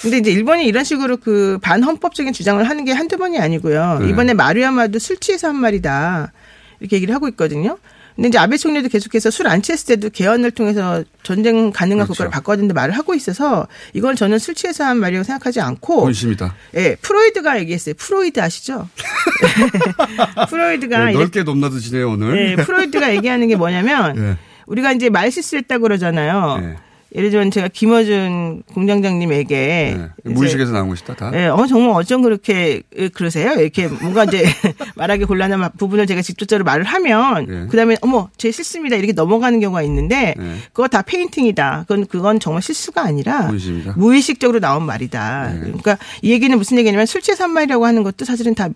근데 이제 일본이 이런 식으로 그 반헌법적인 주장을 하는 게 한두 번이 아니고요. 네. 이번에 마루야마도 술 취해서 한 말이다. 이렇게 얘기를 하고 있거든요. 근데 이제 아베 총리도 계속해서 술 안 취했을 때도 개헌을 통해서 전쟁 가능한 그렇죠. 국가를 바꿔야 된다 말을 하고 있어서 이건 저는 술 취해서 한 말이라고 생각하지 않고 본심이다. 예, 프로이드가 얘기했어요. 프로이드 아시죠? 프로이드가 네, 넓게 높나드시네요, 오늘. 예, 프로이드가 얘기하는 게 뭐냐면 예. 우리가 이제 말 실수했다고 그러잖아요. 예. 예를 들면 제가 김어준 공장장님에게 예. 이제 무의식에서 나온 것이다, 다. 예, 어, 정말 어쩜 그렇게 그러세요? 이렇게 뭔가 이제 말하기 곤란한 부분을 제가 직접적으로 말을 하면 예. 그 다음에 어머, 제 실수입니다. 이렇게 넘어가는 경우가 있는데 예. 그거 다 페인팅이다. 그건, 그건 정말 실수가 아니라 본심이다. 무의식적으로 나온 말이다. 예. 그러니까 이 얘기는 무슨 얘기냐면 술 취해서 한 말이라고 하는 것도 사실은 다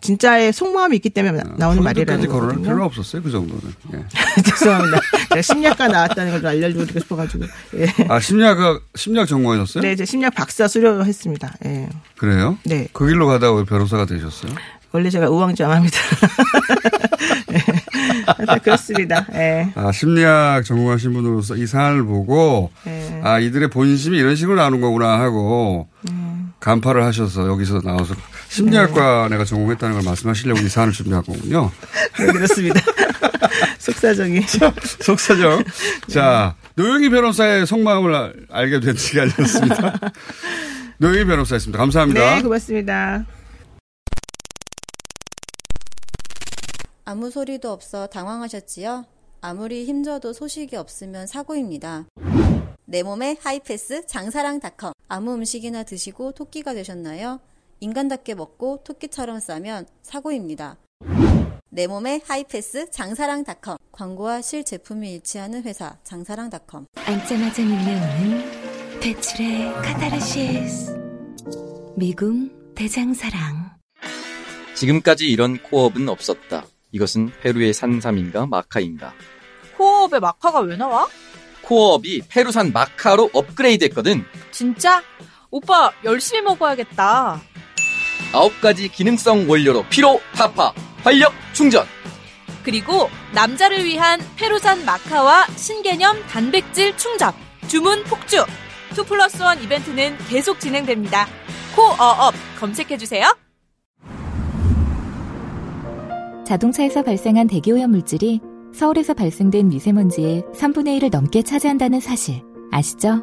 진짜의 속마음이 있기 때문에 나오는 말이라는 거거든요. 필요 없었어요, 그 정도는. 예. 죄송합니다. 제가 심리학과 나왔다는 걸 좀 알려드리고 싶어가지고. 예. 아, 심리학, 심리학 전공하셨어요? 네, 이제 심리학 박사 수료했습니다. 예. 그래요? 네. 그 길로 가다가 왜 변호사가 되셨어요? 원래 제가 우왕좌왕합니다. 예. 그렇습니다. 예. 아, 심리학 전공하신 분으로서 이 사안을 보고, 예. 아, 이들의 본심이 이런 식으로 나오는 거구나 하고, 음. 간파를 하셔서 여기서 나와서 심리학과 내가 전공했다는 걸 말씀하시려고 이 사안을 준비한 거군요. 네, 그렇습니다. 속사정이. 속사정. 자, 노영희 변호사의 속마음을 알- 알게 된 시간이었습니다. 노영희 변호사였습니다. 감사합니다. 네, 고맙습니다. 아무 소리도 없어 당황하셨지요? 아무리 힘줘도 소식이 없으면 사고입니다. 내 몸의 하이패스 장사랑닷컴. 아무 음식이나 드시고 토끼가 되셨나요? 인간답게 먹고 토끼처럼 싸면 사고입니다. 내 몸의 하이패스 장사랑닷컴. 광고와 실제품이 일치하는 회사 장사랑닷컴. 앉자마자 밀려오는 배출의 카타르시스. 미궁 대장사랑. 지금까지 이런 코어업은 없었다. 이것은 페루의 산삼인가 마카인가. 코어업에 마카가 왜 나와? 코어업이 페루산 마카로 업그레이드 했거든. 진짜? 오빠 열심히 먹어야겠다. 아홉 가지 기능성 원료로 피로, 타파, 활력 충전. 그리고 남자를 위한 페루산 마카와 신개념 단백질 충전. 주문 폭주. 2 플러스 1 이벤트는 계속 진행됩니다. 코어업 검색해주세요. 자동차에서 발생한 대기오염 물질이 서울에서 발생된 미세먼지의 3분의 1을 넘게 차지한다는 사실 아시죠?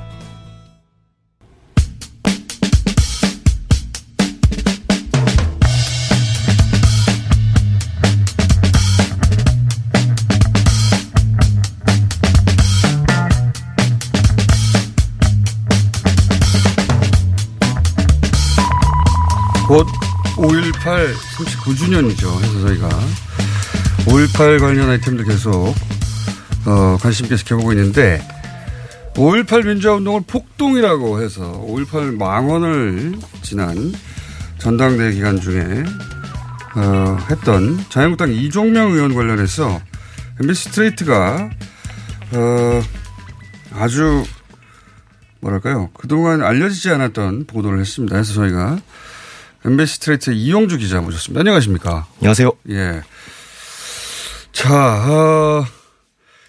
39주년이죠. 그래서 저희가 5.18 관련 아이템들 계속 어, 관심 있게 지켜보고 있는데 5.18 민주화운동을 폭동이라고 해서 5.18 망언을 지난 전당대회 기간 중에 어, 했던 자유한국당 이종명 의원 관련해서 MBC 스트레이트가 어, 아주 뭐랄까요 그동안 알려지지 않았던 보도를 했습니다. 그래서 저희가 MBC 스트레이트 이용주 기자 모셨습니다. 안녕하십니까? 안녕하세요. 예. 자, 어,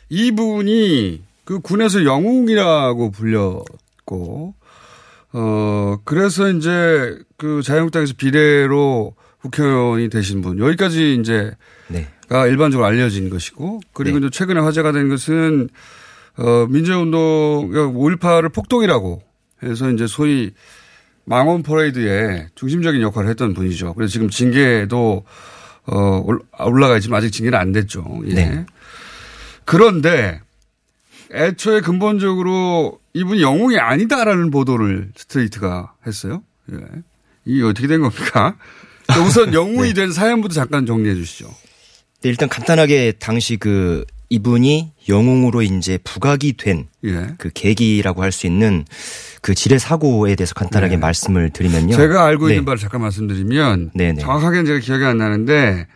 이분이 그 군에서 영웅이라고 불렸고, 어, 그래서 이제 그 자유한국당에서 비례로 국회의원이 되신 분, 여기까지 이제, 네. 가 일반적으로 알려진 것이고, 그리고 네. 이제 최근에 화제가 된 것은, 어, 민주운동, 5.18을 폭동이라고 해서 이제 소위 망원 퍼레이드에 중심적인 역할을 했던 분이죠. 그래서 지금 징계도 어 올라가 있지만 아직 징계는 안 됐죠. 예. 네. 그런데 애초에 근본적으로 이분이 영웅이 아니다라는 보도를 스트레이트가 했어요. 예. 이게 어떻게 된 겁니까? 우선 영웅이 네. 된 사연부터 잠깐 정리해 주시죠. 네, 일단 간단하게 당시 그 이분이 영웅으로 이제 부각이 된그 예. 계기라고 할 수 있는 그 지뢰 사고에 대해서 간단하게 네. 말씀을 드리면요. 제가 알고 네. 있는 바를 잠깐 말씀드리면 네네. 정확하게는 제가 기억이 안 나는데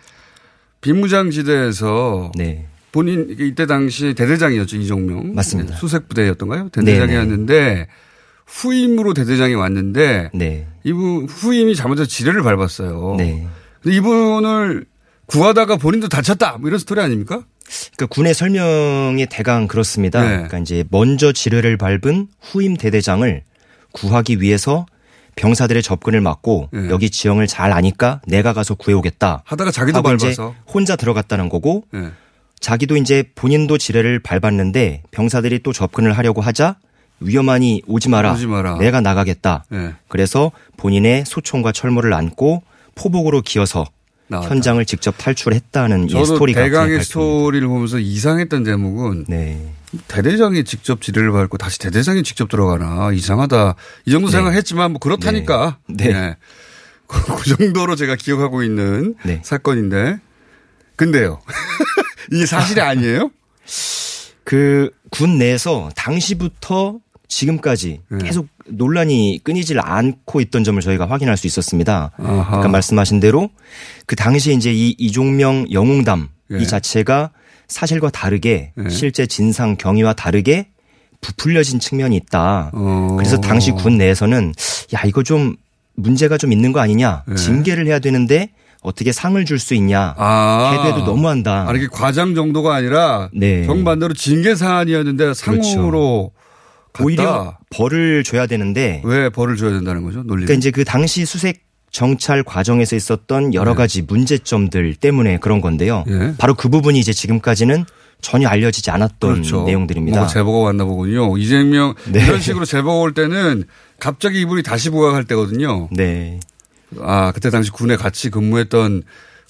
비무장지대에서 네. 본인 이때 당시 대대장이었죠 이종명 맞습니다. 네, 수색부대였던가요? 대대장이었는데 후임으로 대대장이 왔는데 네. 이분 후임이 잘못해서 지뢰를 밟았어요. 네. 근데 이분을 구하다가 본인도 다쳤다 뭐 이런 스토리 아닙니까? 그 군의 설명이 대강 그렇습니다. 네. 그러니까 이제 먼저 지뢰를 밟은 후임 대대장을 구하기 위해서 병사들의 접근을 막고 네. 여기 지형을 잘 아니까 내가 가서 구해오겠다. 하다가 자기도 밟아서. 혼자 들어갔다는 거고 네. 자기도 이제 본인도 지뢰를 밟았는데 병사들이 또 접근을 하려고 하자 위험하니 오지 마라. 오지 마라. 내가 나가겠다. 네. 그래서 본인의 소총과 철모를 안고 포복으로 기어서 나왔다. 현장을 직접 탈출했다는 이 스토리가 대강의. 스토리를 보면서 이상했던 대목은 네. 대대장이 직접 지뢰를 밟고 다시 대대장이 직접 들어가나 이상하다 이 정도 네. 생각했지만 뭐 그렇다니까 네. 네. 그, 그 정도로 제가 기억하고 있는 네. 사건인데 근데요. 이게 사실이 아니에요? 그 군 내에서 당시부터 지금까지 네. 계속 논란이 끊이질 않고 있던 점을 저희가 확인할 수 있었습니다. 아하. 아까 말씀하신 대로 그 당시에 이제 이 이종명 영웅담 예. 이 자체가 사실과 다르게 예. 실제 진상 경위와 다르게 부풀려진 측면이 있다. 어. 그래서 당시 군 내에서는 야 이거 좀 문제가 좀 있는 거 아니냐 예. 징계를 해야 되는데 어떻게 상을 줄 수 있냐 아. 해도 너무한다. 아, 이렇게 과장 정도가 아니라 네. 정반대로 징계 사안이었는데 상으로 갔다. 오히려 벌을 줘야 되는데 왜 벌을 줘야 된다는 거죠? 논리. 그러니까 이제 그 당시 수색 정찰 과정에서 있었던 여러 네. 가지 문제점들 때문에 그런 건데요. 예. 바로 그 부분이 이제 지금까지는 전혀 알려지지 않았던 그렇죠. 내용들입니다. 뭔가 제보가 왔나 보군요. 이재명 네. 이런 식으로 제보가 올 때는 갑자기 이분이 다시 부각할 때거든요. 네. 아 그때 당시 군에 같이 근무했던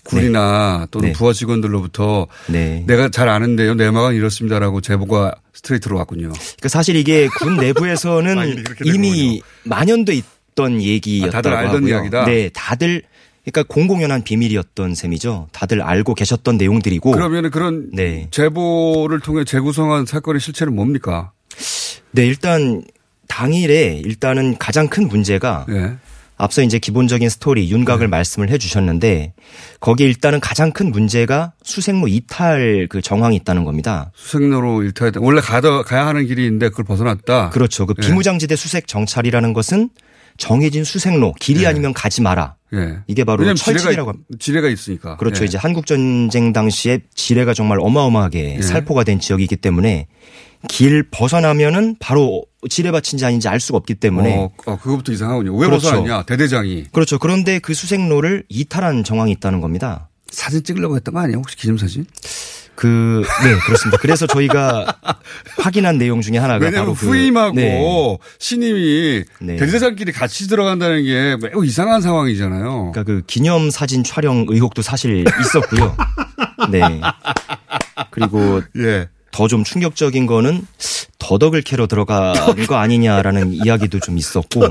군이나 또는 네. 부하 직원들로부터 네. 내가 잘 아는데요. 내막은 이렇습니다라고 제보가 스트레이트로 왔군요. 그러니까 사실 이게 군 내부에서는 이미 만연돼 있던 얘기였다고 아, 다들 알던 하고요. 이야기다? 네, 다들 그러니까 공공연한 비밀이었던 셈이죠. 다들 알고 계셨던 내용들이고. 그러면 그런 네. 제보를 통해 재구성한 사건의 실체는 뭡니까? 네, 일단 당일에 일단은 가장 큰 문제가 예. 앞서 이제 기본적인 스토리 윤곽을 말씀을 해 주셨는데 거기에 일단은 가장 큰 문제가 수색로 이탈 그 정황이 있다는 겁니다. 수색로로 일탈했다. 원래 가다, 가야 하는 길이 있는데 그걸 벗어났다. 그렇죠. 그 예. 비무장지대 수색 정찰이라는 것은 정해진 수색로 길이 예. 아니면 가지 마라. 예. 이게 바로 철칙이라고 지뢰가, 합니다. 지뢰가 있으니까. 그렇죠. 예. 이제 한국 전쟁 당시에 지뢰가 정말 어마어마하게 예. 살포가 된 지역이기 때문에 길 벗어나면은 바로 지뢰밭인지 아닌지 알 수가 없기 때문에 어, 어, 그거부터 이상하군요. 왜 그렇죠. 벗어났냐? 대대장이. 그렇죠. 그런데 그 수색로를 이탈한 정황이 있다는 겁니다. 사진 찍으려고 했던 거 아니에요? 혹시 기념사진? 그, 네, 그렇습니다. 그래서 저희가 확인한 내용 중에 하나가 왜냐하면 바로 그, 후임하고 네. 신임이 네. 대대장끼리 같이 들어간다는 게 매우 이상한 상황이잖아요. 그러니까 그 기념 사진 촬영 의혹도 사실 있었고요. 네. 그리고 예. 더 좀 충격적인 거는 더덕을 캐러 들어간 거 아니냐라는 이야기도 좀 있었고.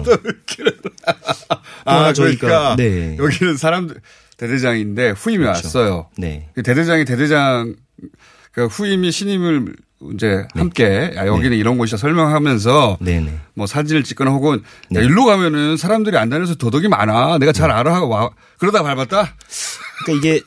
아, 저희가- 그러니까 네. 여기는 사람들 대대장인데 후임이 그렇죠. 왔어요. 네. 그 대대장이 대대장 그 후임이 신임을 이제 네. 함께 야, 여기는 이런 곳이다 설명하면서 네네. 뭐 사진을 찍거나 혹은 네. 야, 일로 가면은 사람들이 안 다녀서 도덕이 많아. 내가 잘 알아 하고 와. 그러다 밟았다. 그러니까 이게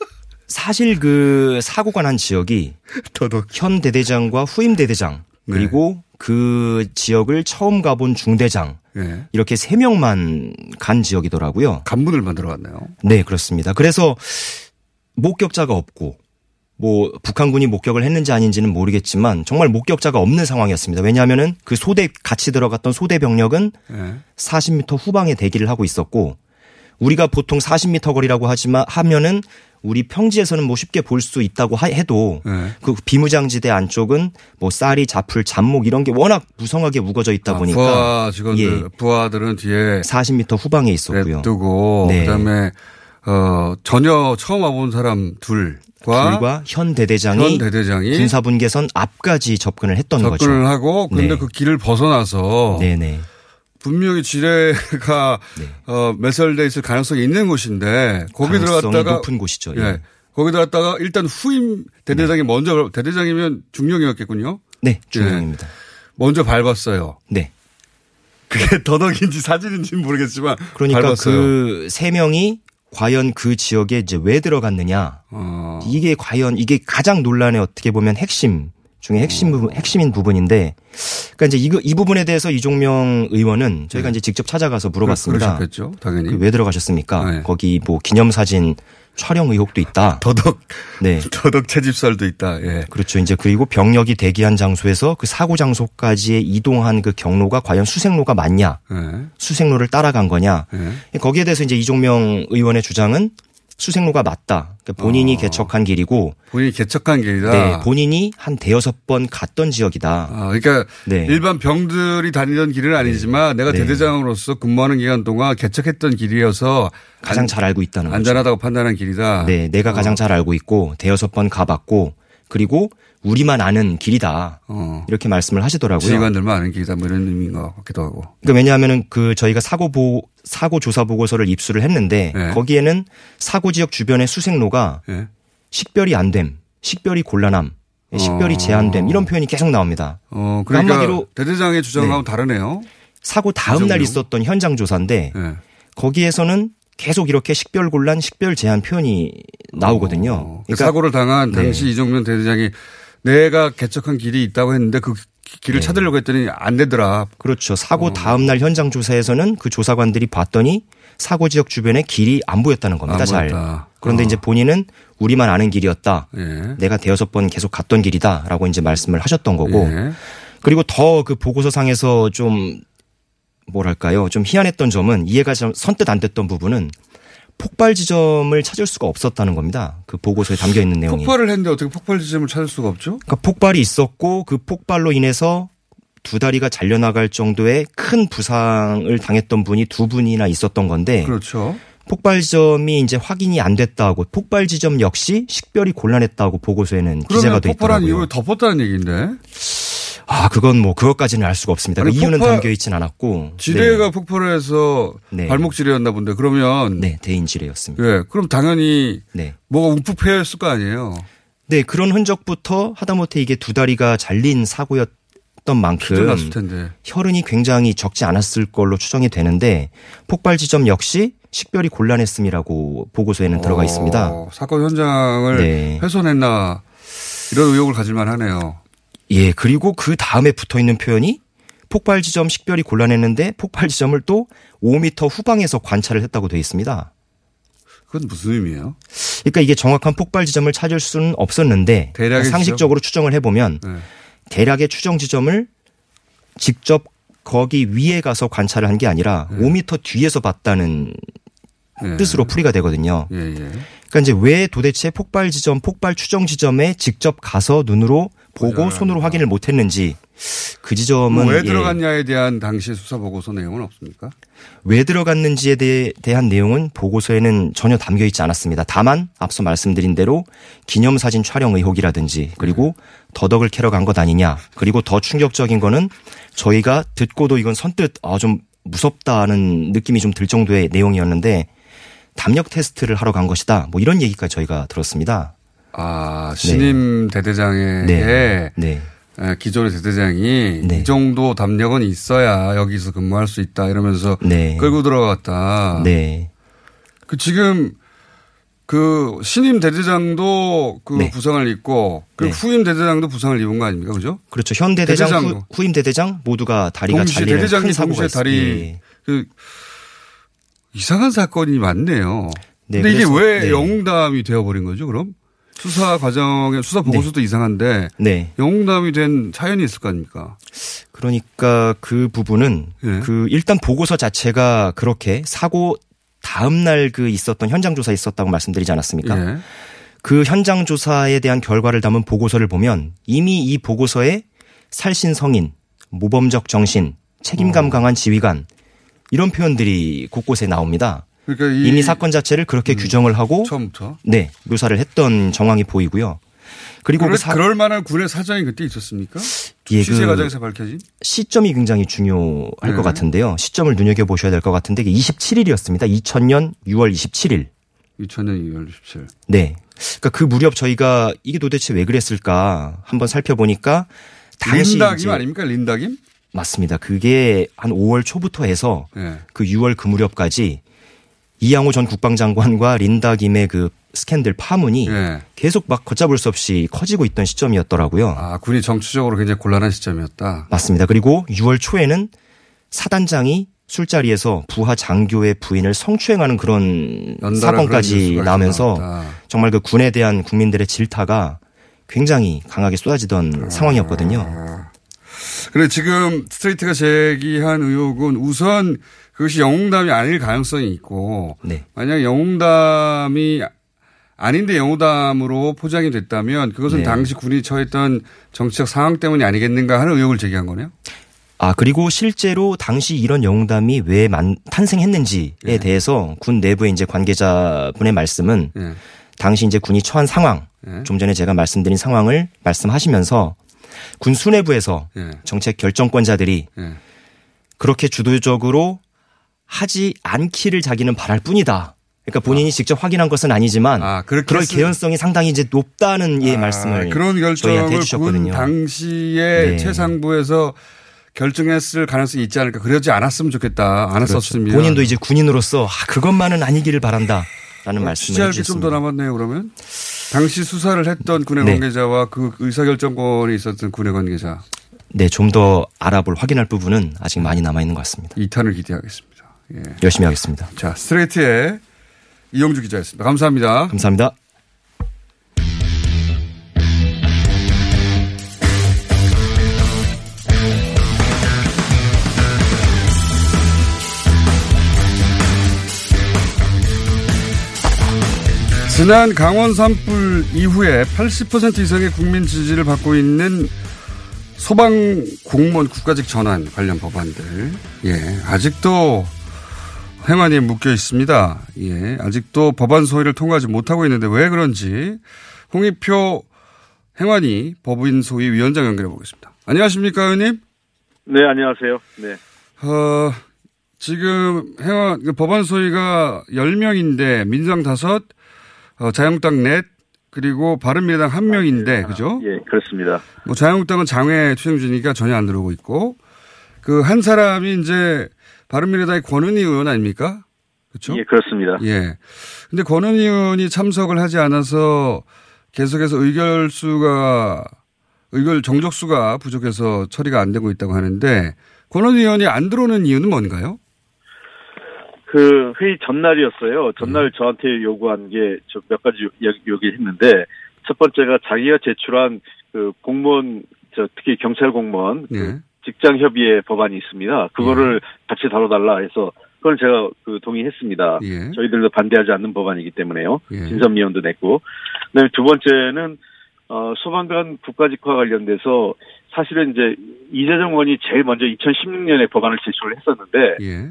사실 그 사고가 난 지역이 도덕. 현 대대장과 후임 대대장 네. 그리고 그 지역을 처음 가본 중대장 예. 이렇게 세 명만 간 지역이더라고요. 간문을만 들어갔네요. 네, 그렇습니다. 그래서 목격자가 없고 뭐 북한군이 목격을 했는지 아닌지는 모르겠지만 정말 목격자가 없는 상황이었습니다. 왜냐하면은 그 소대 같이 들어갔던 소대 병력은 예. 40m 후방에 대기를 하고 있었고 우리가 보통 40m 거리라고 하지만 하면은 우리 평지에서는 뭐 쉽게 볼 수 있다고 하- 해도 예. 그 비무장지대 안쪽은 뭐 쌀이 자풀 잡목 이런 게 워낙 무성하게 우거져 있다 아, 보니까 부하 직원들, 예, 부하들은 뒤에 40m 후방에 있었고요. 냅두고 네. 그다음에 어 전혀 처음 와본 사람 둘 과 둘과 현 대대장이, 현 대대장이 군사분계선 앞까지 접근을 했던 거죠. 접근을 하고 근데 네. 그 길을 벗어나서 네네. 분명히 지뢰가 어, 매설돼 있을 가능성이 있는 곳인데 거기 들어갔다가 높은 곳이죠. 예. 예. 거기 들어갔다가 일단 후임 대대장이 먼저 대대장이면 중령이었겠군요. 네, 중령입니다. 먼저 밟았어요. 네. 그게 더덕인지 사진인지는 모르겠지만 그러니까. 그 세 명이 과연 그 지역에 이제 왜 들어갔느냐. 어. 이게 과연 이게 가장 논란의 어떻게 보면 핵심 중에 핵심 부분, 핵심인 부분인데, 그러니까 이제 이, 이 부분에 대해서 이종명 의원은 저희가 이제 직접 찾아가서 물어봤습니다. 네. 그러셨겠죠, 당연히. 그왜 들어가셨습니까? 네. 거기 뭐 기념사진 촬영 의혹도 있다. 더덕 네. 더덕 채집살도 있다. 예. 그렇죠. 이제 그리고 병력이 대기한 장소에서 그 사고 장소까지 이동한 그 경로가 과연 수색로가 맞냐? 예. 수색로를 따라간 거냐? 예. 거기에 대해서 이제 이종명 의원의 주장은 수색로가 맞다. 그러니까 본인이 개척한 길이고 본인이 개척한 길이다. 네, 본인이 한 대여섯 번 갔던 지역이다. 아, 그러니까 네. 일반 병들이 다니던 길은 아니지만 내가 네. 대대장으로서 근무하는 기간 동안 개척했던 길이어서 가장 안- 잘 알고 있다는 거죠. 안전하다고 판단한 길이다. 네, 내가 가장 잘 알고 있고 대여섯 번 가봤고 그리고 우리만 아는 길이다. 어. 이렇게 말씀을 하시더라고요. 지휘관들만 아는 길이다. 뭐 이런 의미인 것 같기도 하고. 그러니까 왜냐하면은 그 저희가 사고 보 사고 조사 보고서를 입수를 했는데 네. 거기에는 사고 지역 주변의 수색로가 예. 식별이 안 됨, 식별이 곤란함, 식별이 어. 제한됨 이런 표현이 계속 나옵니다. 어, 그러니까 한마디로 대대장의 주장하고 네. 다르네요. 사고 다음 날 있었던 현장 조사인데 네. 거기에서는 계속 이렇게 식별 곤란, 식별 제한 표현이 나오거든요. 그 사고를 당한 네. 당시 이정면 대대장이 내가 개척한 길이 있다고 했는데 그 기- 길을 찾으려고 했더니 안 되더라. 그렇죠. 사고 다음 날 현장 조사에서는 그 조사관들이 봤더니 사고 지역 주변에 길이 안 보였다는 겁니다. 안 잘. 보였다. 그런데 어. 이제 본인은 우리만 아는 길이었다. 예. 내가 대여섯 번 계속 갔던 길이다라고 이제 말씀을 하셨던 거고. 예. 그리고 더 그 보고서상에서 좀 뭐랄까요? 좀 희한했던 점은 이해가 좀 선뜻 안 됐던 부분은 폭발 지점을 찾을 수가 없었다는 겁니다. 그 보고서에 담겨 있는 내용이. 폭발을 했는데 어떻게 폭발 지점을 찾을 수가 없죠? 그러니까 폭발이 있었고 그 폭발로 인해서 두 다리가 잘려나갈 정도의 큰 부상을 당했던 분이 두 분이나 있었던 건데 그렇죠. 폭발 지점이 이제 확인이 안 됐다고 폭발 지점 역시 식별이 곤란했다고 보고서에는 기재가 그러면 돼 폭발한 있더라고요. 이후에 덮었다는 얘기인데 아 그건 뭐 그것까지는 알 수가 없습니다. 아니, 그 이유는 폭발- 담겨 있진 않았고 지뢰가 네. 폭발을 해서 네. 발목 지뢰였나 본데 그러면 네 대인 지뢰였습니다. 예, 그럼 당연히 네. 뭐가 움푹 패였을 거 아니에요. 네 그런 흔적부터 하다못해 이게 두 다리가 잘린 사고였던 피도 만큼. 혈흔이 굉장히 적지 않았을 걸로 추정이 되는데 폭발 지점 역시 식별이 곤란했음이라고 보고서에는 들어가 있습니다. 어, 사건 현장을 네. 훼손했나 이런 의혹을 가질만 하네요. 예, 그리고 그 다음에 붙어 있는 표현이 폭발 지점 식별이 곤란했는데 폭발 지점을 또 5m 후방에서 관찰을 했다고 되어 있습니다. 그건 무슨 의미예요? 그러니까 이게 정확한 폭발 지점을 찾을 수는 없었는데 대략의 상식적으로 추정을 해보면 네. 대략의 추정 지점을 직접 거기 위에 가서 관찰을 한 게 아니라 5m 뒤에서 봤다는 네. 뜻으로 풀이가 되거든요. 예, 예. 그러니까 이제 왜 도대체 폭발 지점, 폭발 추정 지점에 직접 가서 눈으로 보고 손으로 확인을 못했는지 그 지점은 뭐왜 예, 들어갔냐에 대한 당시 수사 보고서 내용은 없습니까? 왜 들어갔는지에 대해, 대한 내용은 보고서에는 전혀 담겨 있지 않았습니다. 다만 앞서 말씀드린 대로 기념사진 촬영 의혹이라든지 그리고 더덕을 캐러 간 것 아니냐 그리고 더 충격적인 거는 저희가 듣고도 이건 선뜻 아, 좀 무섭다는 느낌이 좀 들 정도의 내용이었는데 담력 테스트를 하러 간 것이다. 뭐 이런 얘기까지 저희가 들었습니다. 아, 신임 대대장의 네. 네. 에, 기존의 대대장이 이 정도 담력은 있어야 여기서 근무할 수 있다 이러면서 네. 끌고 들어갔다. 네. 그 지금 그 신임 대대장도 그 네. 부상을 입고 그 네. 후임 대대장도 부상을 입은 거 아닙니까? 그죠? 그렇죠. 현 대대장, 대대장도. 후, 임 대대장 모두가 다리가 동시에 잘리는 대대장이 큰 사고가 동시에. 다리 예. 그 이상한 사건이 많네요. 네, 근데 이게 왜 네. 영웅담이 되어 버린 거죠? 그럼 수사 과정에 수사 보고서도 이상한데 네. 영웅담이 된 사연이 있을 거 아닙니까? 그러니까 그 부분은 예. 그 일단 보고서 자체가 그렇게 사고 다음 날 그 있었던 현장 조사 있었다고 말씀드리지 않았습니까? 예. 그 현장 조사에 대한 결과를 담은 보고서를 보면 이미 이 보고서에 살신 성인, 모범적 정신, 책임감 어. 강한 지휘관 이런 표현들이 곳곳에 나옵니다. 그러니까 이- 이미 사건 자체를 그렇게 규정을 하고 처음부터 네 묘사를 했던 정황이 보이고요. 그리고 그럴, 그 사, 그럴 만한 군의 사정이 그때 있었습니까? 예, 취재 그- 과정에서 밝혀진? 시점이 굉장히 중요할 네. 것 같은데요. 시점을 눈여겨 보셔야 될 것 같은데 이게 27일이었습니다. 2000년 6월 27일. 2000년 2월 27일. 네. 그러니까 그 무렵 저희가 이게 도대체 왜 그랬을까 한번 살펴보니까 당시 린다김 아닙니까? 린다김? 맞습니다. 그게 한 5월 초부터 해서 네. 그 6월 그 무렵까지 이양호 전 국방장관과 린다 김의 그 스캔들 파문이 네. 계속 막 걷잡을 수 없이 커지고 있던 시점이었더라고요. 아, 군이 정치적으로 굉장히 곤란한 시점이었다. 맞습니다. 그리고 6월 초에는 사단장이 술자리에서 부하 장교의 부인을 성추행하는 그런 사건까지 나왔다. 정말 그 군에 대한 국민들의 질타가 굉장히 강하게 쏟아지던 아. 상황이었거든요. 그래 지금 스트레이트가 제기한 의혹은 우선 그것이 영웅담이 아닐 가능성이 있고 네. 만약 영웅담이 아닌데 영웅담으로 포장이 됐다면 그것은 네. 당시 군이 처했던 정치적 상황 때문이 아니겠는가 하는 의혹을 제기한 거네요. 아, 그리고 실제로 당시 이런 영웅담이 왜 만, 탄생했는지에 예. 대해서 군 내부의 이제 관계자분의 말씀은 예. 당시 이제 군이 처한 상황, 예. 좀 전에 제가 말씀드린 상황을 말씀하시면서 군 수뇌부에서 예. 정책 결정권자들이 예. 그렇게 주도적으로 하지 않기를 자기는 바랄 뿐이다. 그러니까 본인이 직접 확인한 것은 아니지만 그럴 했을- 개연성이 상당히 이제 높다는 예 말씀을 아, 그런 저희한테 결정을 군 해주셨거든요. 당시에 네. 최상부에서 결정했을 가능성이 있지 않을까. 그러지 않았으면 좋겠다. 안 했었으면. 그렇죠. 본인도 이제 군인으로서 아, 그것만은 아니기를 바란다 라는 말씀을 취재할 게좀더 해주셨습니다. 남았네요. 그러면 당시 수사를 했던 군의 네. 관계자와 그 의사결정권이 있었던 군의 관계자 네, 좀 더 알아볼 확인할 부분은 아직 많이 남아 있는 것 같습니다. 2탄을 기대하겠습니다. 예. 열심히 하겠습니다. 자, 스트레이트의 이용주 기자였습니다. 감사합니다. 감사합니다. 지난 강원 산불 이후에 80% 이상의 국민 지지를 받고 있는 소방 공무원 국가직 전환 관련 법안들, 예, 아직도 행안위에 묶여 있습니다. 예, 아직도 법안 소위를 통과하지 못하고 있는데 왜 그런지 홍익표 행안위 법인 소위 위원장 연결해 보겠습니다. 안녕하십니까, 의원님? 네, 안녕하세요. 네. 어, 지금 행안, 그 법안 소위가 10명인데 민주당 다섯, 어, 자유한국당 넷, 그리고 바른미래당 한 명인데, 그죠? 예, 그렇습니다. 뭐 자유한국당은 장외 투쟁 중이니까 전혀 안 들어오고 있고, 그 한 사람이 이제 바른미래당의 권은희 의원 아닙니까? 그렇죠? 예, 그렇습니다. 예. 근데 권은희 의원이 참석을 하지 않아서 계속해서 의결수가 의결 정족수가 부족해서 처리가 안 되고 있다고 하는데 권은희 의원이 안 들어오는 이유는 뭔가요? 그 회의 전날이었어요. 음. 전날 저한테 요구한 게저몇 가지 요- 요기했는데 첫 번째가 자기가 제출한 그 공무원 저 특히 경찰 공무원 그 예. 직장 협의회 법안이 있습니다. 그거를 같이 다뤄달라 해서 그걸 제가 그 동의했습니다. 예. 저희들도 반대하지 않는 법안이기 때문에요. 예. 진선미원도 냈고. 그다음에 두 번째는 어, 소방관 국가직화 관련돼서 사실은 이제 이재정 의원이 제일 먼저 2016년에 법안을 제출을 했었는데 예.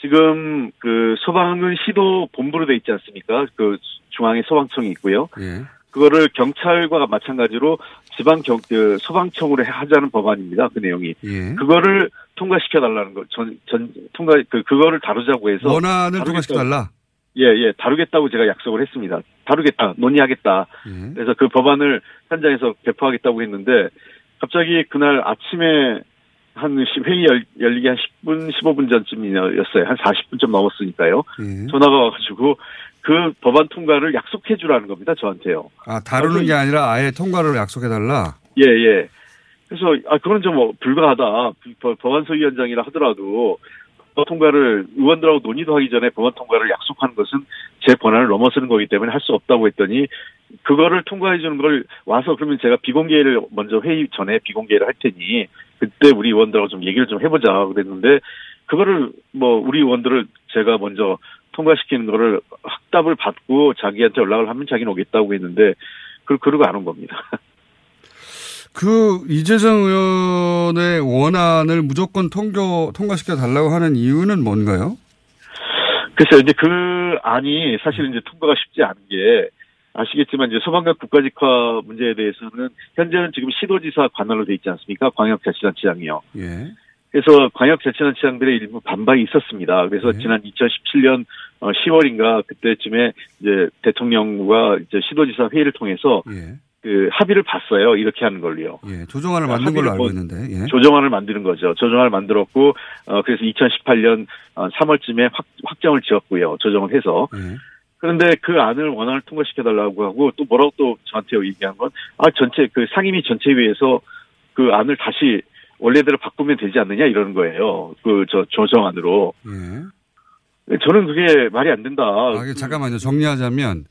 지금 그 소방은 시도 본부로 돼 있지 않습니까? 그 중앙에 소방청이 있고요. 예. 그거를 경찰과 마찬가지로 지방 경, 그 소방청으로 하자는 법안입니다. 그 내용이. 예. 그거를 통과시켜 달라는 거. 전, 전, 통과, 그, 그거를 다루자고 해서. 원안을 통과시켜달라. 예, 예. 다루겠다고 제가 약속을 했습니다. 다루겠다. 논의하겠다. 예. 그래서 그 법안을 현장에서 배포하겠다고 했는데 갑자기 그날 아침에 한 시- 회의 열, 열리기 한 10분, 15분 전쯤이었어요. 한 40분쯤 넘었으니까요. 예. 전화가 와가지고 그 법안 통과를 약속해 주라는 겁니다. 저한테요. 아, 다루는 게 아니라 아예 통과를 약속해 달라. 예, 예. 그래서, 아, 그건 좀 뭐 불가하다. 법- 법안 소위원장이라 하더라도 법안 통과를 의원들하고 논의도 하기 전에 법안 통과를 약속하는 것은 제 권한을 넘어서는 거기 때문에 할 수 없다고 했더니 그거를 통과해 주는 걸 와서 그러면 제가 비공개를 먼저 회의 전에 비공개를 할 테니 그때 우리 의원들하고 좀 얘기를 좀 해보자 그랬는데 그거를 뭐 우리 의원들을 제가 먼저 통과시키는 거를 확답을 받고 자기한테 연락을 하면 자기는 오겠다고 했는데 그걸 그러고 안 온 겁니다. 그 이재정 의원의 원안을 무조건 통교, 통과시켜 달라고 하는 이유는 뭔가요? 글쎄요, 이제 그 안이 사실 이제 통과가 쉽지 않은 게 아시겠지만 이제 소방관 국가직화 문제에 대해서는 현재는 지금 시도지사 관할로 돼 있지 않습니까? 광역자치단체장이요. 예. 그래서 광역자치단체장들의 일부 반발이 있었습니다. 그래서 지난 2017년 10월인가 그때쯤에 이제 대통령과 이제 시도지사 회의를 통해서 그 합의를 봤어요. 이렇게 하는 걸로요. 예. 조정안을 만든 걸로 알고 뭐 있는데. 예. 조정안을 만드는 거죠. 조정안을 만들었고 어 그래서 2018년 3월쯤에 확, 확정을 지었고요. 조정을 해서. 예. 그런데 그 안을 원안을 통과시켜 달라고 하고 또 뭐라고 또 저한테 얘기한 건 아 전체 그 상임위 전체회의에서 그 안을 다시 원래대로 바꾸면 되지 않느냐 이러는 거예요. 그 저 조정안으로. 예. 저는 그게 말이 안 된다. 아, 잠깐만요. 정리하자면.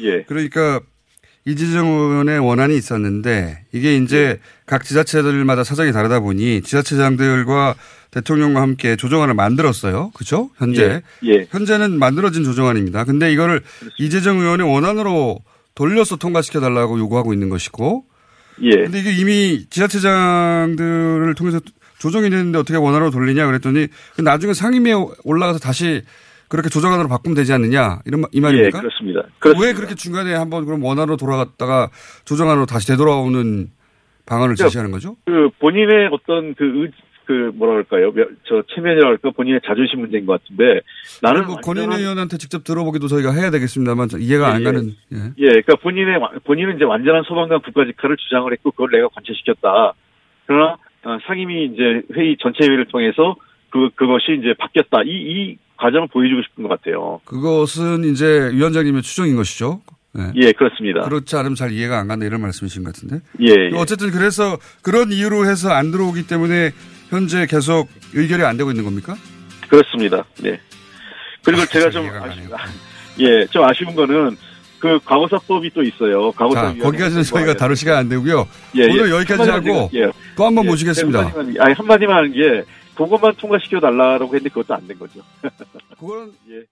예. 그러니까 이재정 의원의 원안이 있었는데 이게 이제 각 지자체들마다 사정이 다르다 보니 지자체장들과 대통령과 함께 조정안을 만들었어요. 그죠? 현재. 예. 현재는 만들어진 조정안입니다. 근데 이거를 이재정 의원의 원안으로 돌려서 통과시켜 달라고 요구하고 있는 것이고. 예. 근데 이게 이미 지자체장들을 통해서 조정이 됐는데 어떻게 원안으로 돌리냐 그랬더니 나중에 상임위에 올라가서 다시 그렇게 조정안으로 바꾸면 되지 않느냐 이런 마- 이 말입니까? 예, 그렇습니다. 왜 그렇게 중간에 한번 그럼 원안으로 돌아갔다가 조정안으로 다시 되돌아오는 방안을 그러니까 제시하는 거죠? 그 본인의 어떤 그, 의, 그 뭐라 그럴까요? 며- 저 체면이랄까 본인의 자존심 문제인 것 같은데 나는 뭐 권인희 의원한테 직접 들어보기도 저희가 해야 되겠습니다만 이해가 안 예, 가는. 예. 예, 그러니까 본인의 와- 본인은 이제 완전한 소방관 국가 직화를 주장을 했고 그걸 내가 관철시켰다. 그러나 어, 상임위 이제 회의 전체 회의를 통해서 그 그것이 이제 바뀌었다. 이 이 과정을 보여주고 싶은 것 같아요. 그것은 이제 위원장님의 추정인 것이죠. 예. 예, 그렇습니다. 그렇지 않으면 잘 이해가 안 간다 이런 말씀이신 것 같은데. 예, 예. 어쨌든 그래서 그런 이유로 해서 안 들어오기 때문에 현재 계속 의결이 안 되고 있는 겁니까? 그렇습니다. 네. 그리고 제가 좀 아쉬, 예, 좀 아쉬운 거는 그 과거사법이 또 있어요. 과거사 자, 거기까지는 저희가 다룰 시간 안 되고요. 예, 오늘 예. 여기까지 하고 예. 또한번 예, 모시겠습니다. 한마디만, 아니, 한마디만 하는 게 그것만 통과시켜 달라고 했는데 그것도 안 된 거죠. 그거는 예.